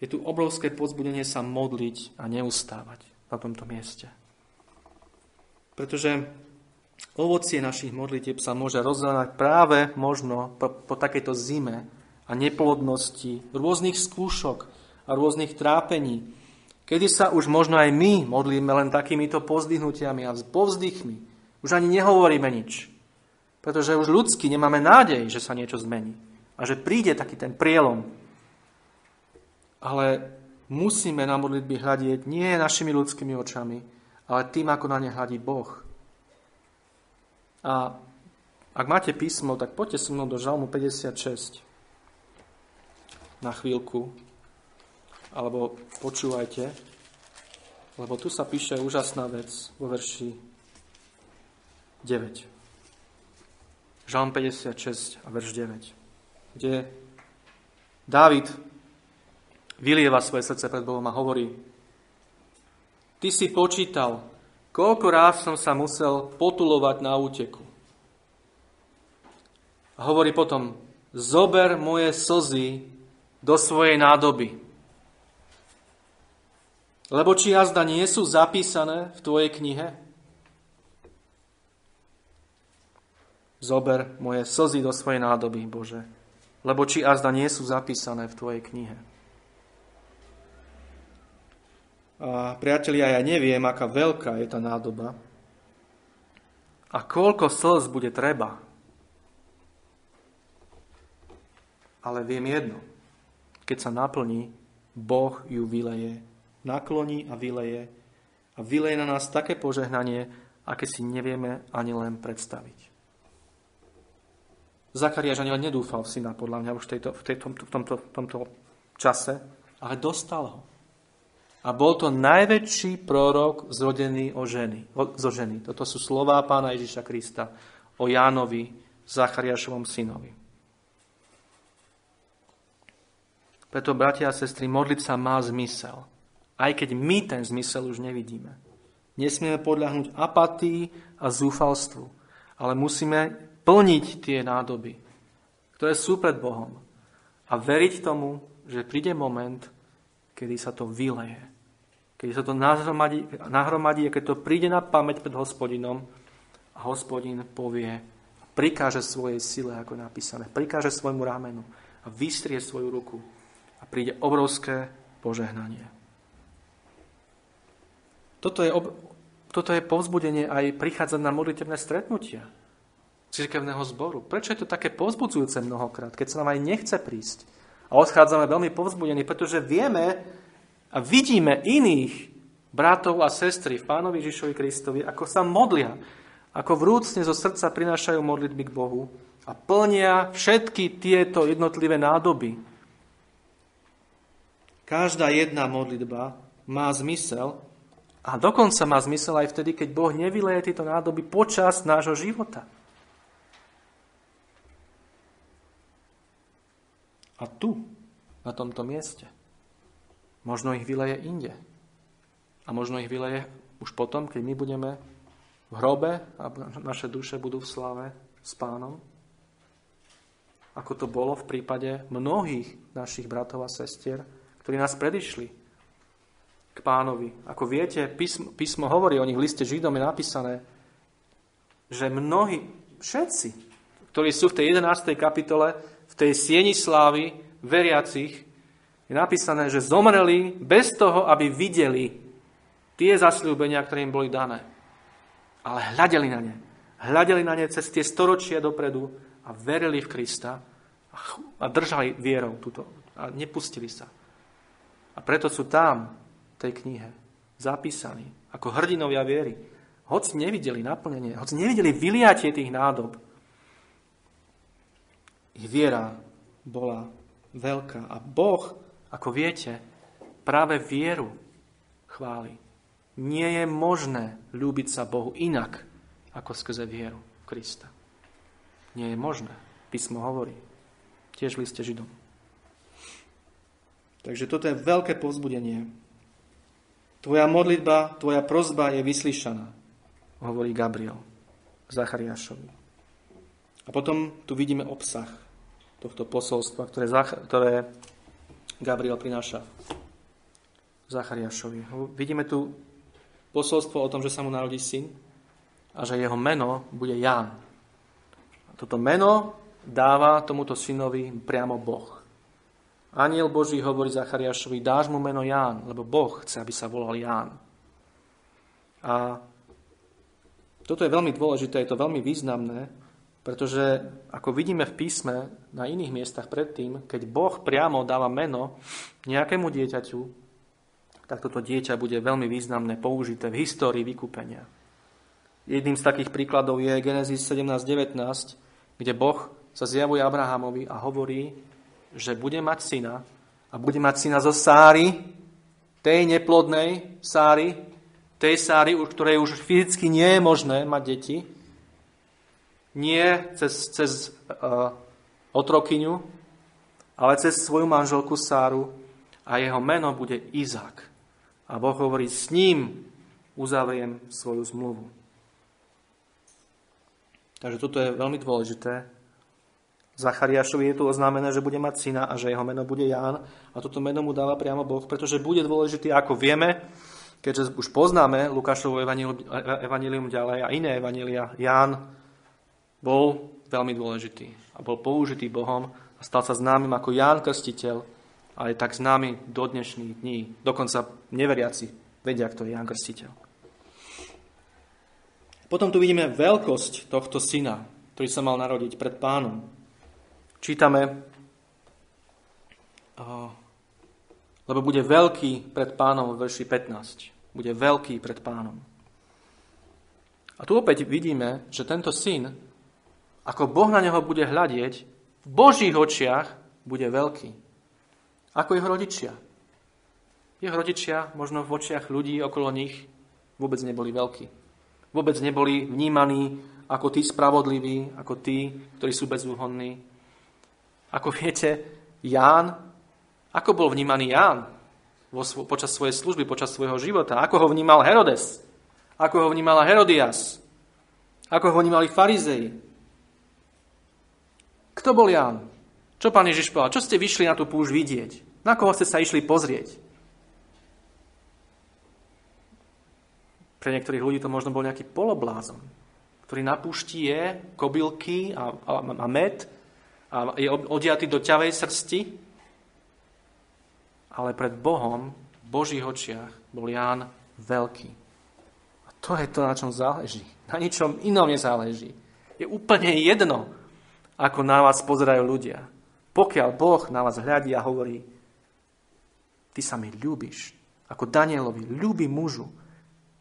Je tu obrovské pozbudenie sa modliť a neustávať na tomto mieste. Pretože ovocie našich modlitieb sa môže rozdávať práve možno po, po takejto zime a neplodnosti, rôznych skúšok a rôznych trápení, kedy sa už možno aj my modlíme len takýmito pozdvihnutiami a povzdychmi. Už ani nehovoríme nič, pretože už ľudsky nemáme nádej, že sa niečo zmení a že príde taký ten prielom. Ale musíme na modlitby hľadieť nie našimi ľudskými očami, ale tým, ako na ne hľadí Boh. A ak máte písmo, tak poďte so mnou do Žalmu 56 na chvíľku, alebo počúvajte, lebo tu sa píše úžasná vec vo verši 9. Žalm 56 a verš 9, kde Dávid vylieva svoje srdce pred Bohom a hovorí, Ty si počítal, koľko ráz som sa musel potulovať na úteku. A hovorí potom, zober moje slzy do svojej nádoby. Lebo či jazda nie sú zapísané v tvojej knihe? Zober moje slzy do svojej nádoby, Bože. Lebo či jazda nie sú zapísané v tvojej knihe? A priatelia, ja neviem, aká veľká je tá nádoba a koľko slz bude treba. Ale viem jedno – keď sa naplní, Boh ju vyleje, nakloní a vyleje a vyleje na nás také požehnanie, aké si nevieme ani len predstaviť. Zachariáš ani len nedúfal v syna, podľa mňa už tejto, v, tejto, v, tomto, v tomto čase, ale dostal ho. A bol to najväčší prorok zrodený o ženy, o, zo ženy. Toto sú slová pána Ježiša Krista o Jánovi, Zachariášovom synovi. Preto, bratia a sestry, modliť sa má zmysel. Aj keď my ten zmysel už nevidíme. Nesmieme podľahnúť apatii a zúfalstvu, ale musíme plniť tie nádoby, ktoré sú pred Bohom. A veriť tomu, že príde moment, kedy sa to vyleje. Kedy sa to nahromadí, nahromadí a keď to príde na pamäť pred hospodinom a hospodin povie, prikáže svojej sile, ako je napísané, prikáže svojmu ramenu a vystrie svoju ruku a príde obrovské požehnanie. Toto je, ob, toto je povzbudenie aj prichádzať na modlitebné stretnutia cirkevného zboru. Prečo je to také povzbudzujúce mnohokrát, keď sa nám aj nechce prísť? A odchádzame veľmi povzbudení, pretože vieme a vidíme iných bratov a sestry v Pánovi Žižovi Kristovi, ako sa modlia, ako vrúcne zo srdca prinášajú modlitby k Bohu a plnia všetky tieto jednotlivé nádoby, Každá jedna modlitba má zmysel a dokonca má zmysel aj vtedy, keď Boh nevyleje tieto nádoby počas nášho života. A tu, na tomto mieste, možno ich vyleje inde. A možno ich vyleje už potom, keď my budeme v hrobe a naše duše budú v slave s pánom. Ako to bolo v prípade mnohých našich bratov a sestier, ktorí nás predišli k pánovi. Ako viete, písmo, písmo hovorí o nich v liste Židom je napísané, že mnohí, všetci, ktorí sú v tej 11. kapitole, v tej sieni slávy veriacich, je napísané, že zomreli bez toho, aby videli tie zasľúbenia, ktoré im boli dané. Ale hľadeli na ne. Hľadeli na ne cez tie storočia dopredu a verili v Krista a držali vierou túto a nepustili sa. A preto sú tam, v tej knihe, zapísaní ako hrdinovia viery. Hoď nevideli naplnenie, hoď nevideli vyliatie tých nádob, ich viera bola veľká. A Boh, ako viete, práve vieru chváli. Nie je možné ľúbiť sa Bohu inak, ako skrze vieru Krista. Nie je možné. Písmo hovorí. Tiež v liste Židom. Takže toto je veľké povzbudenie. Tvoja modlitba, tvoja prozba je vyslyšaná, hovorí Gabriel Zachariášovi. A potom tu vidíme obsah tohto posolstva, ktoré Gabriel prináša Zachariášovi. Vidíme tu posolstvo o tom, že sa mu narodí syn a že jeho meno bude Ján. Toto meno dáva tomuto synovi priamo Boh. Aniel Boží hovorí Zachariášovi, dáš mu meno Ján, lebo Boh chce, aby sa volal Ján. A toto je veľmi dôležité, je to veľmi významné, pretože ako vidíme v písme na iných miestach predtým, keď Boh priamo dáva meno nejakému dieťaťu, tak toto dieťa bude veľmi významné použité v histórii vykúpenia. Jedným z takých príkladov je Genesis 17.19, kde Boh sa zjavuje Abrahamovi a hovorí, že bude mať syna a bude mať syna zo Sáry, tej neplodnej Sáry, tej Sáry, u ktorej už fyzicky nie je možné mať deti, nie cez, cez uh, otrokyňu, ale cez svoju manželku Sáru a jeho meno bude Izák. A Boh hovorí, s ním uzavriem svoju zmluvu. Takže toto je veľmi dôležité. Zachariášovi je tu oznámené, že bude mať syna a že jeho meno bude Ján. A toto meno mu dáva priamo Boh, pretože bude dôležitý, ako vieme, keďže už poznáme Lukášovo evanílium ďalej a iné evanília. Ján bol veľmi dôležitý a bol použitý Bohom a stal sa známym ako Ján Krstiteľ, ale je tak známy do dnešných dní. Dokonca neveriaci vedia, kto je Ján Krstiteľ. Potom tu vidíme veľkosť tohto syna, ktorý sa mal narodiť pred pánom. Čítame, lebo bude veľký pred pánom v verši 15. Bude veľký pred pánom. A tu opäť vidíme, že tento syn ako Boh na neho bude hľadieť, v Božích očiach bude veľký. Ako jeho rodičia. Jeho rodičia možno v očiach ľudí okolo nich vôbec neboli veľkí. Vôbec neboli vnímaní ako tí spravodliví, ako tí, ktorí sú bezúhonní. Ako viete, Ján, ako bol vnímaný Ján počas svojej služby, počas svojho života? Ako ho vnímal Herodes? Ako ho vnímala Herodias? Ako ho vnímali farizei? Kto bol Ján? Čo pán Ježiš povedal? Čo ste vyšli na tú púšť vidieť? Na koho ste sa išli pozrieť? Pre niektorých ľudí to možno bol nejaký poloblázon, ktorý na púšti je kobylky a, a, a med a je odiatý do ťavej srsti, ale pred Bohom, v Božích očiach, bol Ján veľký. A to je to, na čom záleží. Na ničom inom nezáleží. Je úplne jedno, ako na vás pozerajú ľudia. Pokiaľ Boh na vás hľadí a hovorí, ty sa mi ľúbiš, ako Danielovi, ľúbi mužu,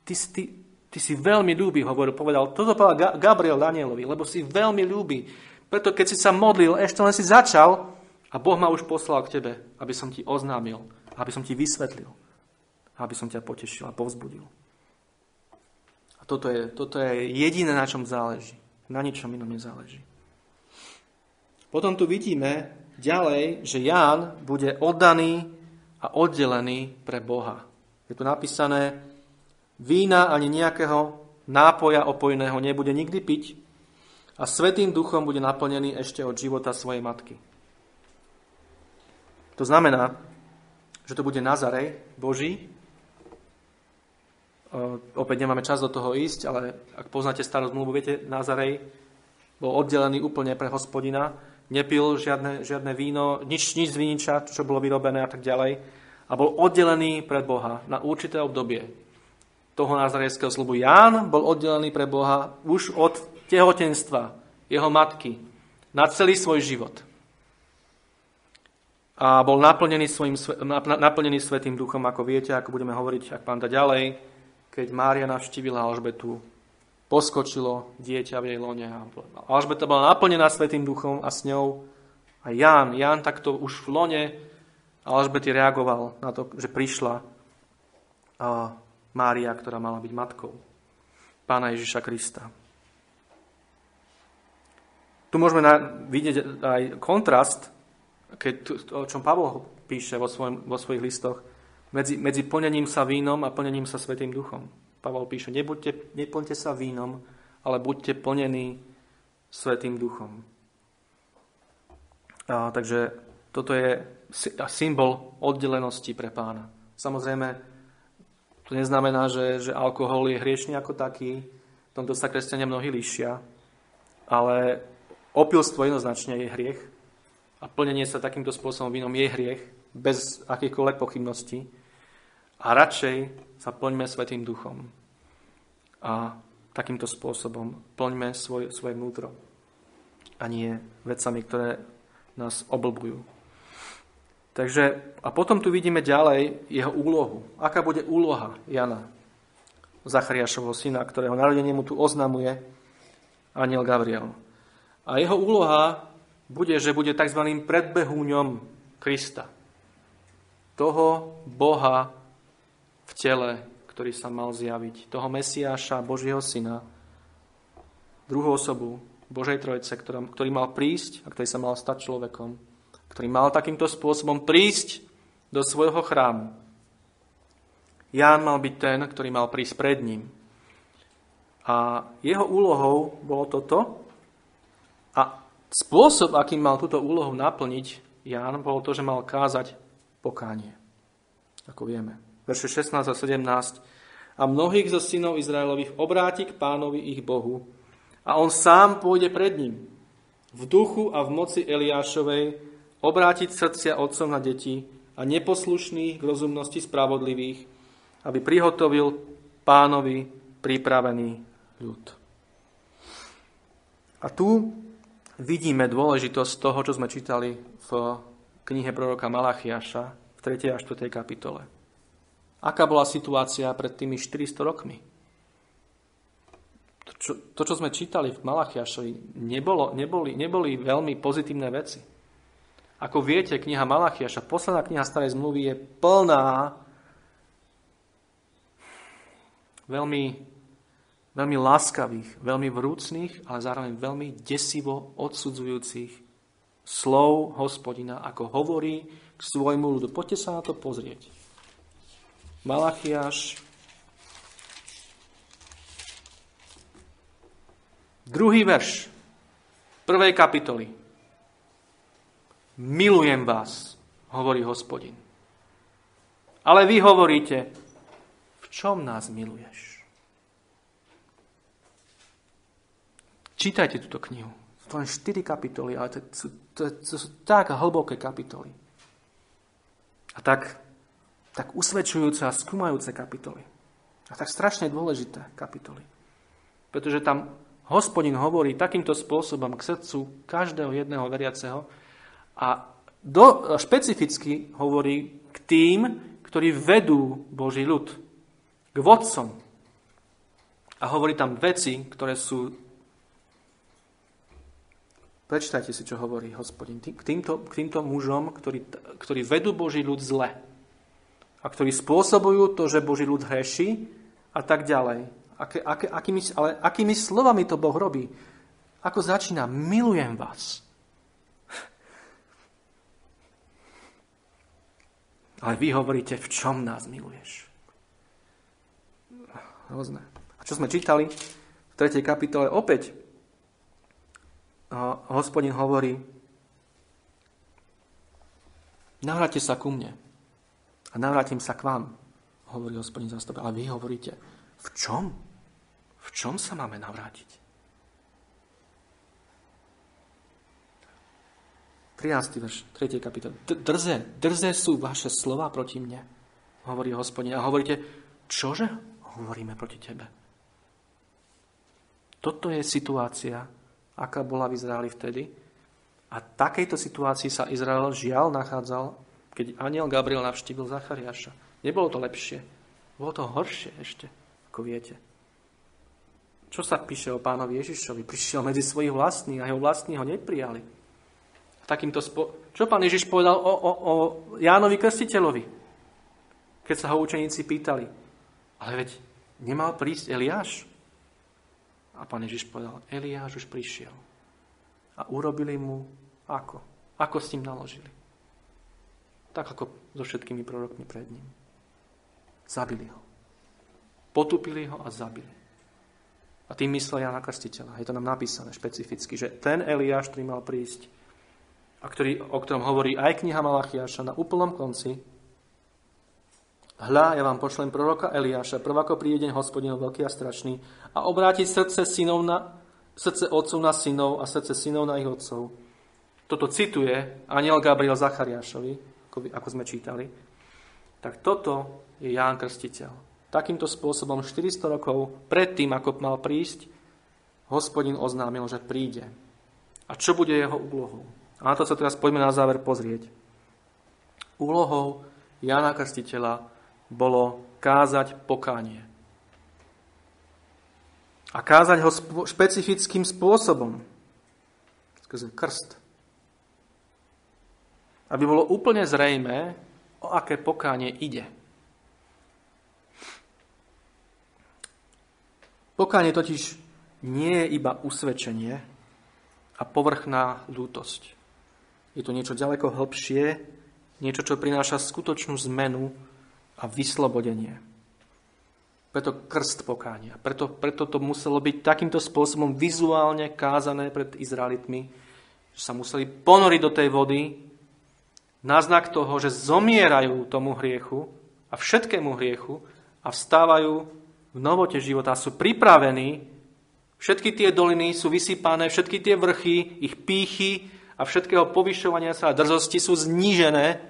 ty, ty, ty si veľmi ľúbi, hovoril, povedal, toto povedal Gabriel Danielovi, lebo si veľmi ľúbi. Preto keď si sa modlil, ešte len si začal a Boh ma už poslal k tebe, aby som ti oznámil, aby som ti vysvetlil, aby som ťa potešil a povzbudil. A toto je, toto je jediné, na čom záleží. Na ničom inom nezáleží. Potom tu vidíme ďalej, že Ján bude oddaný a oddelený pre Boha. Je tu napísané, vína ani nejakého nápoja opojného nebude nikdy piť a Svetým duchom bude naplnený ešte od života svojej matky. To znamená, že to bude Nazarej Boží. Opäť nemáme čas do toho ísť, ale ak poznáte starú zmluvu, viete, Nazarej bol oddelený úplne pre hospodina nepil žiadne, žiadne víno, nič, nič z viniča, čo bolo vyrobené a tak ďalej. A bol oddelený pred Boha na určité obdobie toho nazarejského slubu. Ján bol oddelený pre Boha už od tehotenstva jeho matky na celý svoj život. A bol naplnený, svojim, naplnený Svetým duchom, ako viete, ako budeme hovoriť, ak pán da ďalej, keď Mária navštívila Alžbetu poskočilo dieťa v jej lone. Alžbeta bola naplnená Svetým duchom a s ňou a Ján. Ján takto už v lone Alžbety reagoval na to, že prišla a Mária, ktorá mala byť matkou pána Ježiša Krista. Tu môžeme vidieť aj kontrast, keď, o čom Pavol píše vo, svojom, vo svojich listoch, medzi, medzi plnením sa vínom a plnením sa Svetým duchom. Pavel píše, nebuďte, neplňte sa vínom, ale buďte plnení Svetým duchom. A, takže toto je symbol oddelenosti pre pána. Samozrejme, to neznamená, že, že alkohol je hriešný ako taký. V tomto sa kresťania mnohí líšia. Ale opilstvo jednoznačne je hriech. A plnenie sa takýmto spôsobom vínom je hriech, bez akýchkoľvek pochybností. A radšej sa plňme Svetým duchom. A takýmto spôsobom plňme svoj, svoje vnútro. A nie vecami, ktoré nás oblbujú. Takže, a potom tu vidíme ďalej jeho úlohu. Aká bude úloha Jana, Zachariášovho syna, ktorého narodenie mu tu oznamuje aniel Gabriel. A jeho úloha bude, že bude tzv. predbehúňom Krista. Toho Boha v tele, ktorý sa mal zjaviť. Toho Mesiáša, Božieho syna, druhú osobu Božej Trojce, ktorý mal prísť a ktorý sa mal stať človekom ktorý mal takýmto spôsobom prísť do svojho chrámu. Ján mal byť ten, ktorý mal prísť pred ním. A jeho úlohou bolo toto. A spôsob, akým mal túto úlohu naplniť Ján, bolo to, že mal kázať pokánie. Ako vieme. Verše 16 a 17. A mnohých zo synov Izraelových obráti k pánovi ich Bohu a on sám pôjde pred ním v duchu a v moci Eliášovej obrátiť srdcia otcov na deti a neposlušných k rozumnosti spravodlivých, aby prihotovil pánovi pripravený ľud. A tu vidíme dôležitosť toho, čo sme čítali v knihe proroka Malachiaša v 3. a 4. kapitole. Aká bola situácia pred tými 400 rokmi? To, čo, to, čo sme čítali v Malachiašovi, nebolo, neboli, neboli veľmi pozitívne veci. Ako viete, kniha Malachiaša, posledná kniha starej zmluvy je plná veľmi, veľmi láskavých, veľmi vrúcných, ale zároveň veľmi desivo odsudzujúcich slov hospodina, ako hovorí k svojmu ľudu. Poďte sa na to pozrieť. Malachiaš, druhý verš prvej kapitoly. Milujem vás, hovorí hospodin. Ale vy hovoríte, v čom nás miluješ? Čítajte túto knihu. To len 4 kapitoly, ale to, to, to, to sú tak hlboké kapitoly. A tak, tak usvedčujúce a skúmajúce kapitoly. A tak strašne dôležité kapitoly. Pretože tam hospodin hovorí takýmto spôsobom k srdcu každého jedného veriaceho, a do, špecificky hovorí k tým, ktorí vedú Boží ľud, k vodcom. A hovorí tam veci, ktoré sú... Prečítajte si, čo hovorí hospodin. K týmto, k týmto mužom, ktorí, ktorí vedú Boží ľud zle a ktorí spôsobujú to, že Boží ľud hreší a tak ďalej. Aké, aké, akými, ale akými slovami to Boh robí? Ako začína? Milujem vás. Ale vy hovoríte, v čom nás miluješ. Hrozné. A čo sme čítali v 3. kapitole? Opäť hospodin hovorí, navráte sa ku mne a navrátim sa k vám, hovorí hospodin zastup. Ale vy hovoríte, v čom? V čom sa máme navrátiť? 13. verš 3. kapitol. Drze, drze sú vaše slova proti mne, hovorí hospodin. A hovoríte, čože hovoríme proti tebe? Toto je situácia, aká bola v Izraeli vtedy. A takejto situácii sa Izrael žiaľ nachádzal, keď aniel Gabriel navštívil Zachariáša. Nebolo to lepšie. Bolo to horšie ešte, ako viete. Čo sa píše o pánovi Ježišovi? Prišiel medzi svojich vlastných a jeho vlastní ho neprijali takýmto spo... Čo pán Ježiš povedal o, o, o Jánovi Krstiteľovi? Keď sa ho učeníci pýtali. Ale veď nemal prísť Eliáš? A pán Ježiš povedal, Eliáš už prišiel. A urobili mu ako? Ako s ním naložili? Tak ako so všetkými prorokmi pred ním. Zabili ho. Potupili ho a zabili. A tým myslel Jana Krstiteľa. Je to nám napísané špecificky, že ten Eliáš, ktorý mal prísť, a ktorý, o ktorom hovorí aj kniha Malachiaša na úplnom konci, Hľa, ja vám pošlem proroka Eliáša, prvako príde deň hospodinov veľký a strašný a obráti srdce synov na, srdce otcov na synov a srdce synov na ich otcov. Toto cituje aniel Gabriel Zachariášovi, ako, ako sme čítali. Tak toto je Ján Krstiteľ. Takýmto spôsobom 400 rokov predtým, ako mal prísť, hospodin oznámil, že príde. A čo bude jeho úlohou? A na to sa teraz poďme na záver pozrieť. Úlohou Jána Krstiteľa bolo kázať pokánie. A kázať ho špecifickým spôsobom. Skrze krst. Aby bolo úplne zrejmé, o aké pokánie ide. Pokánie totiž nie je iba usvedčenie a povrchná lútosť. Je to niečo ďaleko hĺbšie, niečo, čo prináša skutočnú zmenu a vyslobodenie. Preto krst pokánia. Preto, preto to muselo byť takýmto spôsobom vizuálne kázané pred Izraelitmi, že sa museli ponoriť do tej vody, náznak toho, že zomierajú tomu hriechu a všetkému hriechu a vstávajú v novote života. Sú pripravení, všetky tie doliny sú vysypané, všetky tie vrchy, ich pýchy a všetkého povyšovania sa a drzosti sú znížené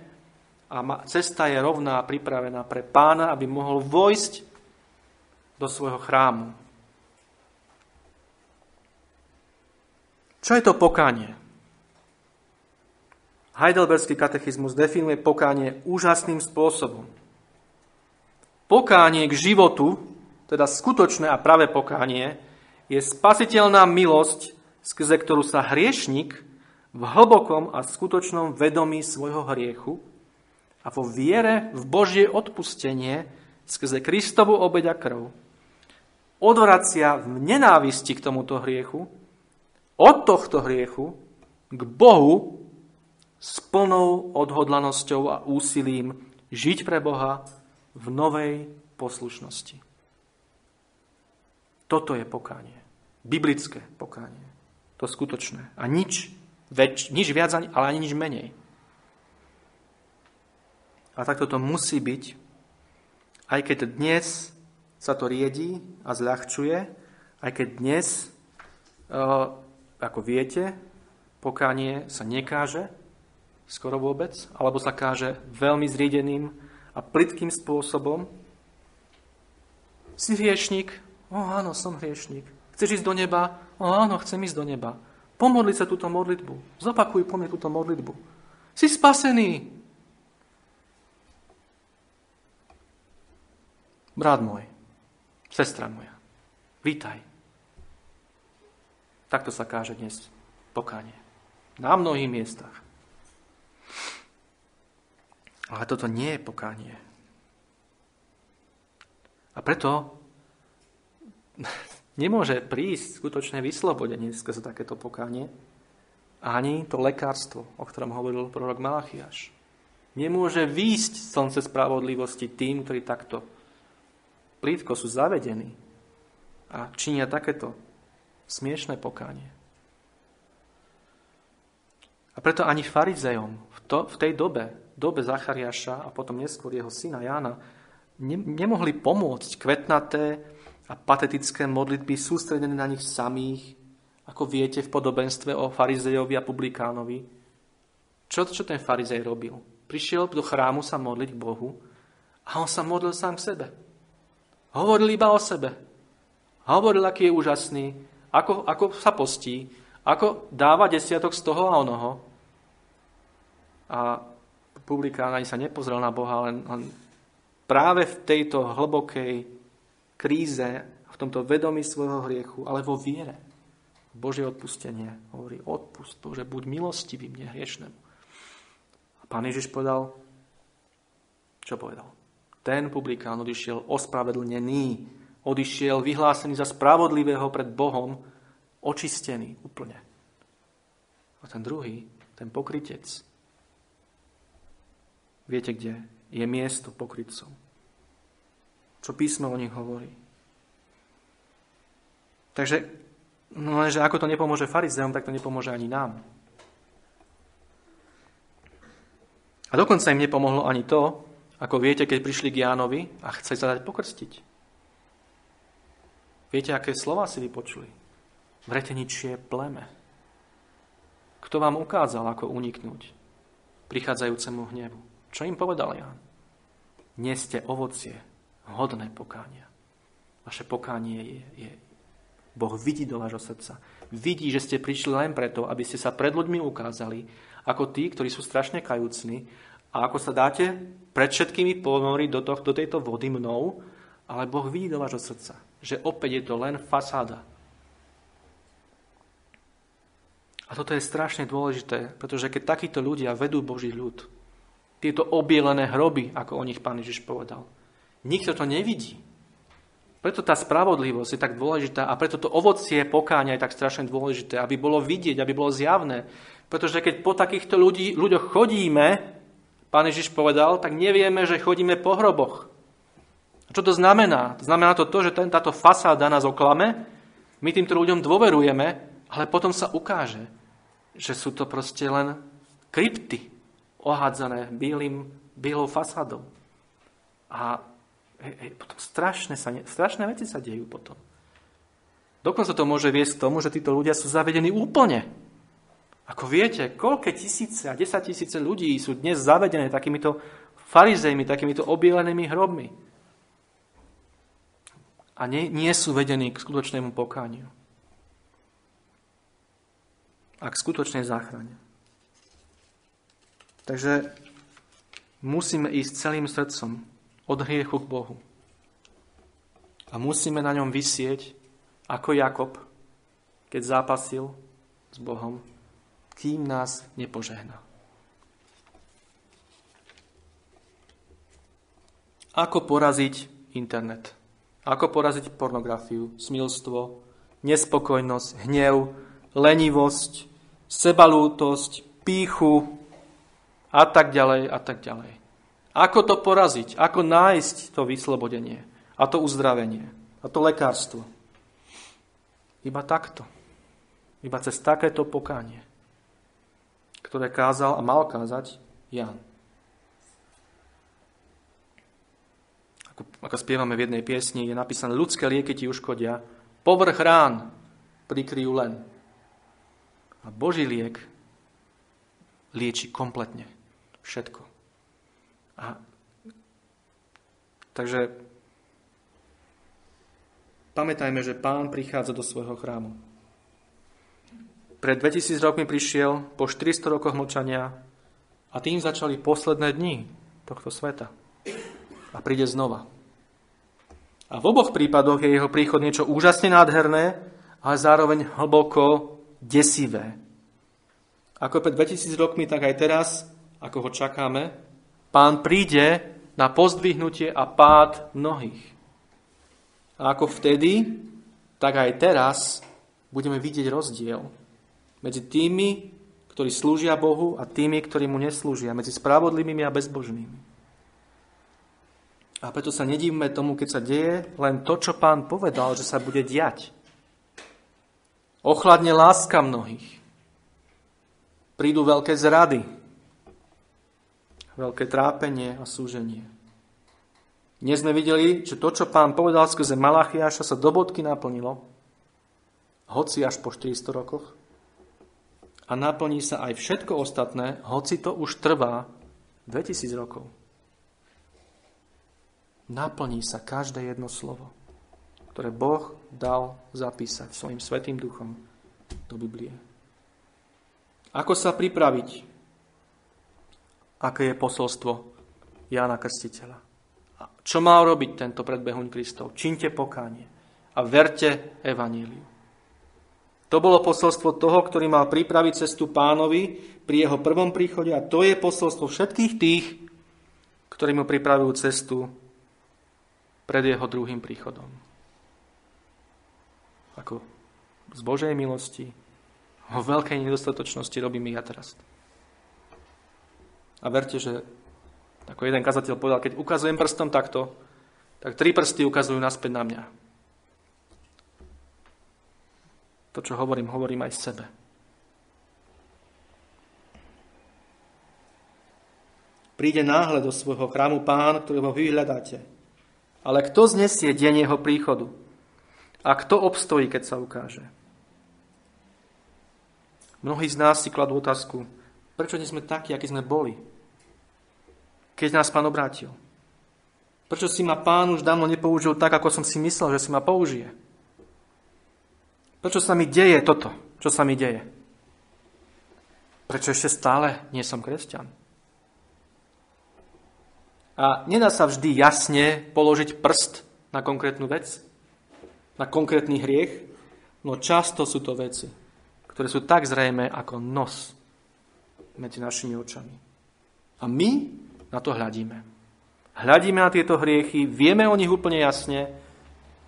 a cesta je rovná a pripravená pre pána, aby mohol vojsť do svojho chrámu. Čo je to pokánie? Heidelberský katechizmus definuje pokánie úžasným spôsobom. Pokánie k životu, teda skutočné a pravé pokánie, je spasiteľná milosť, skrze ktorú sa hriešnik v hlbokom a skutočnom vedomí svojho hriechu a vo viere v Božie odpustenie skrze Kristovu obeď a krv odvracia v nenávisti k tomuto hriechu, od tohto hriechu k Bohu s plnou odhodlanosťou a úsilím žiť pre Boha v novej poslušnosti. Toto je pokánie. Biblické pokánie. To skutočné. A nič, väč, nič viac, ale ani nič menej. A takto to musí byť, aj keď dnes sa to riedí a zľahčuje, aj keď dnes, e, ako viete, pokánie sa nekáže skoro vôbec, alebo sa káže veľmi zriedeným a plitkým spôsobom. Si hriešnik? O áno, som hriešnik. Chceš ísť do neba? O áno, chcem ísť do neba. Pomodli sa túto modlitbu. Zopakuj po mne túto modlitbu. Si spasený. Brat môj, sestra moja, vítaj. Takto sa káže dnes pokánie. Na mnohých miestach. Ale toto nie je pokánie. A preto nemôže prísť skutočné vyslobodenie skrze takéto pokánie, ani to lekárstvo, o ktorom hovoril prorok Malachiaš. Nemôže výjsť slnce spravodlivosti tým, ktorí takto plítko sú zavedení a činia takéto smiešné pokánie. A preto ani farizejom v, to, v tej dobe, dobe Zachariáša a potom neskôr jeho syna Jána, ne, nemohli pomôcť kvetnaté a patetické modlitby sústredené na nich samých, ako viete v podobenstve o farizejovi a publikánovi. Čo, čo ten farizej robil? Prišiel do chrámu sa modliť k Bohu a on sa modlil sám k sebe. Hovoril iba o sebe. Hovoril, aký je úžasný, ako, ako sa postí, ako dáva desiatok z toho a onoho. A publikán ani sa nepozrel na Boha, len, len práve v tejto hlbokej kríze, v tomto vedomí svojho hriechu, ale vo viere. Božie odpustenie. Hovorí, odpust, Bože, buď milostivý mne hriešnemu. A pán Ježiš povedal, čo povedal? Ten publikán odišiel ospravedlnený, odišiel vyhlásený za spravodlivého pred Bohom, očistený úplne. A ten druhý, ten pokrytec, viete kde? Je miesto pokrytcov. Čo písmo o nich hovorí? Takže, no lenže ako to nepomôže farizeom, tak to nepomôže ani nám. A dokonca im nepomohlo ani to, ako viete, keď prišli k Jánovi a chceli sa dať pokrstiť. Viete, aké slova si vypočuli? Vreteničie pleme. Kto vám ukázal, ako uniknúť prichádzajúcemu hnevu? Čo im povedal Ján? Neste ovocie hodné pokánia. Vaše pokánie je, je... Boh vidí do vášho srdca. Vidí, že ste prišli len preto, aby ste sa pred ľuďmi ukázali, ako tí, ktorí sú strašne kajúcni a ako sa dáte pred všetkými ponoriť do, do tejto vody mnou, ale Boh vidí do vášho srdca, že opäť je to len fasáda. A toto je strašne dôležité, pretože keď takíto ľudia vedú Boží ľud, tieto obielené hroby, ako o nich pán Ježiš povedal. Nikto to nevidí. Preto tá spravodlivosť je tak dôležitá a preto to ovocie pokáňa je tak strašne dôležité, aby bolo vidieť, aby bolo zjavné. Pretože keď po takýchto ľudí, ľuďoch chodíme, pán Ježiš povedal, tak nevieme, že chodíme po hroboch. A čo to znamená? Znamená to, to že ten, táto fasáda nás oklame, my týmto ľuďom dôverujeme, ale potom sa ukáže, že sú to proste len krypty, ohádzané bielým, bielou fasádou. A hej, hej, potom strašné, sa, strašné veci sa dejú potom. Dokonca to môže viesť k tomu, že títo ľudia sú zavedení úplne. Ako viete, koľké tisíce a desať tisíce ľudí sú dnes zavedené takýmito farizejmi, takýmito obielenými hrobmi. A nie, nie sú vedení k skutočnému pokániu. A k skutočnej záchrane. Takže musíme ísť celým srdcom od hriechu k Bohu. A musíme na ňom vysieť, ako Jakob, keď zápasil s Bohom, kým nás nepožehná. Ako poraziť internet? Ako poraziť pornografiu, smilstvo, nespokojnosť, hnev, lenivosť, sebalútosť, píchu, a tak ďalej a tak ďalej. Ako to poraziť? Ako nájsť to vyslobodenie a to uzdravenie a to lekárstvo? Iba takto. Iba cez takéto pokánie, ktoré kázal a mal kázať Jan. Ako, ako spievame v jednej piesni, je napísané, ľudské lieky ti uškodia, povrch rán prikryjú len. A Boží liek lieči kompletne. Všetko. A takže pamätajme, že pán prichádza do svojho chrámu. Pred 2000 rokmi prišiel po 400 rokoch mlčania a tým začali posledné dni tohto sveta. A príde znova. A v oboch prípadoch je jeho príchod niečo úžasne nádherné, ale zároveň hlboko desivé. Ako pred 2000 rokmi, tak aj teraz ako ho čakáme, pán príde na pozdvihnutie a pád mnohých. A ako vtedy, tak aj teraz budeme vidieť rozdiel medzi tými, ktorí slúžia Bohu a tými, ktorí mu neslúžia, medzi spravodlivými a bezbožnými. A preto sa nedívme tomu, keď sa deje len to, čo pán povedal, že sa bude diať. Ochladne láska mnohých. Prídu veľké zrady, veľké trápenie a súženie. Dnes sme videli, že to, čo pán povedal skrze Malachiáša, sa do bodky naplnilo, hoci až po 400 rokoch. A naplní sa aj všetko ostatné, hoci to už trvá 2000 rokov. Naplní sa každé jedno slovo, ktoré Boh dal zapísať svojim svetým duchom do Biblie. Ako sa pripraviť aké je posolstvo Jána Krstiteľa. Čo má robiť tento predbehuň Kristov? Činte pokánie a verte evaníliu. To bolo posolstvo toho, ktorý mal pripraviť cestu pánovi pri jeho prvom príchode a to je posolstvo všetkých tých, ktorí mu pripravujú cestu pred jeho druhým príchodom. Ako z Božej milosti, o veľkej nedostatočnosti robím ja teraz. A verte, že ako jeden kazateľ povedal, keď ukazujem prstom takto, tak tri prsty ukazujú naspäť na mňa. To, čo hovorím, hovorím aj sebe. Príde náhle do svojho chrámu pán, ktorého vy hľadáte. Ale kto znesie deň jeho príchodu? A kto obstojí, keď sa ukáže? Mnohí z nás si kladú otázku, prečo nie sme takí, akí sme boli, keď nás pán obrátil? Prečo si ma pán už dávno nepoužil tak, ako som si myslel, že si ma použije? Prečo sa mi deje toto, čo sa mi deje? Prečo ešte stále nie som kresťan? A nedá sa vždy jasne položiť prst na konkrétnu vec, na konkrétny hriech, no často sú to veci, ktoré sú tak zrejme ako nos medzi našimi očami. A my na to hľadíme. Hľadíme na tieto hriechy, vieme o nich úplne jasne,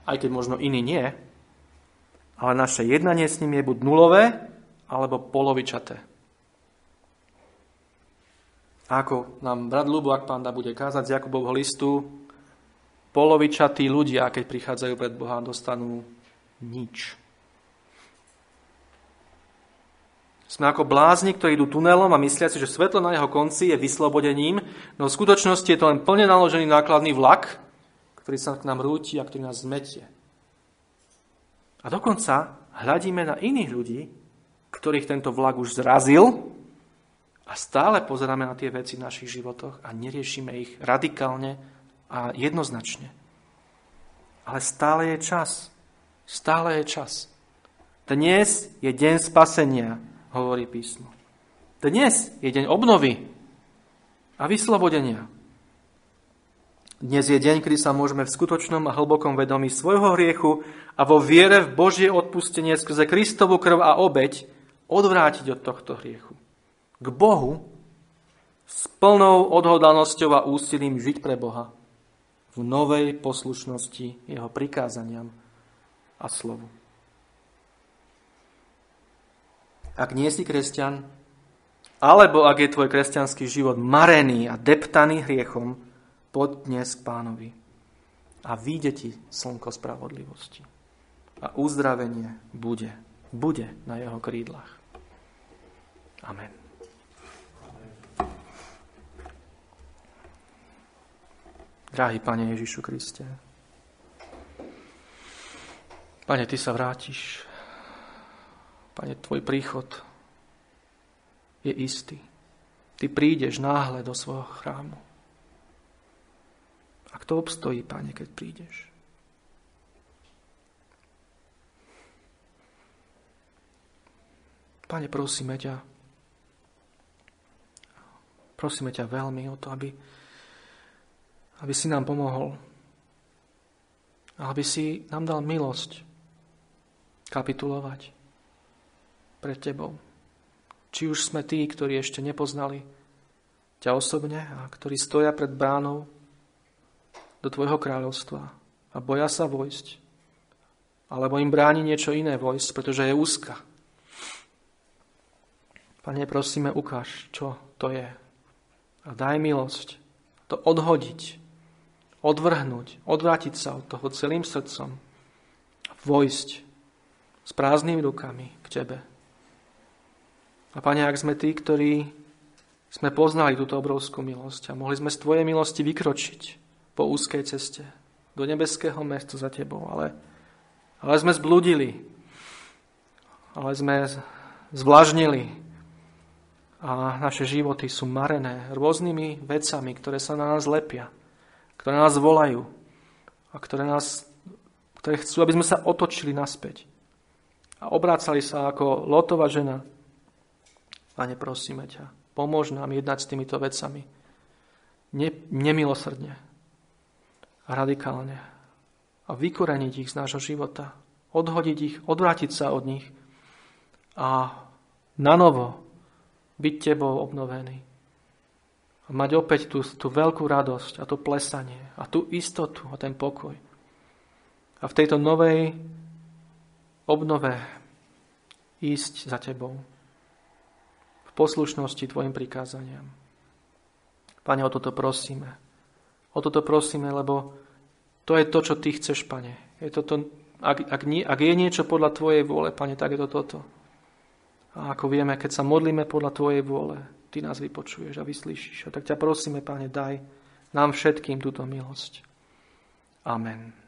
aj keď možno iní nie, ale naše jednanie s ním je buď nulové, alebo polovičaté. Ako nám brat Lubovák pánda bude kázať z Jakubovho listu, polovičatí ľudia, keď prichádzajú pred Boha, dostanú nič. Sme ako blázni, ktorí idú tunelom a myslia si, že svetlo na jeho konci je vyslobodením, no v skutočnosti je to len plne naložený nákladný vlak, ktorý sa k nám rúti a ktorý nás zmetie. A dokonca hľadíme na iných ľudí, ktorých tento vlak už zrazil a stále pozeráme na tie veci v našich životoch a neriešime ich radikálne a jednoznačne. Ale stále je čas. Stále je čas. Dnes je deň spasenia, hovorí písmo. Dnes je deň obnovy a vyslobodenia. Dnes je deň, kedy sa môžeme v skutočnom a hlbokom vedomí svojho hriechu a vo viere v Božie odpustenie skrze Kristovu krv a obeď odvrátiť od tohto hriechu k Bohu s plnou odhodlanosťou a úsilím žiť pre Boha v novej poslušnosti jeho prikázaniam a slovu. Ak nie si kresťan, alebo ak je tvoj kresťanský život marený a deptaný hriechom, poď dnes k pánovi a vyjde ti slnko spravodlivosti. A uzdravenie bude, bude na jeho krídlach. Amen. Drahý Pane Ježišu Kriste, Pane, Ty sa vrátiš. Pane, Tvoj príchod je istý. Ty prídeš náhle do svojho chrámu. A kto obstojí, Pane, keď prídeš? Pane, prosíme ťa, prosíme ťa veľmi o to, aby aby si nám pomohol. A aby si nám dal milosť kapitulovať pred Tebou. Či už sme tí, ktorí ešte nepoznali ťa osobne a ktorí stoja pred bránou do Tvojho kráľovstva a boja sa vojsť. Alebo im bráni niečo iné vojsť, pretože je úzka. Pane, prosíme, ukáž, čo to je. A daj milosť to odhodiť odvrhnúť, odvrátiť sa od toho celým srdcom, vojsť s prázdnymi rukami k Tebe. A Pane, ak sme tí, ktorí sme poznali túto obrovskú milosť a mohli sme z Tvojej milosti vykročiť po úzkej ceste do nebeského mesta za Tebou, ale, ale sme zbludili, ale sme zvlažnili a naše životy sú marené rôznymi vecami, ktoré sa na nás lepia ktoré nás volajú a ktoré, nás, ktoré chcú, aby sme sa otočili naspäť a obrácali sa ako lotová žena. Pane, prosíme ťa, pomôž nám jednať s týmito vecami. Ne, nemilosrdne radikálne a vykoreniť ich z nášho života, odhodiť ich, odvrátiť sa od nich a na novo byť tebou obnovený. A mať opäť tú, tú veľkú radosť a to plesanie a tú istotu a ten pokoj. A v tejto novej obnove ísť za tebou poslušnosti tvojim prikázaniam. Pane, o toto prosíme. O toto prosíme, lebo to je to, čo ty chceš, pane. Je to, to, Ak, ak, nie, ak je niečo podľa Tvojej vôle, Pane, tak je to toto. A ako vieme, keď sa modlíme podľa Tvojej vôle, Ty nás vypočuješ a vyslíšiš. A tak ťa prosíme, Pane, daj nám všetkým túto milosť. Amen.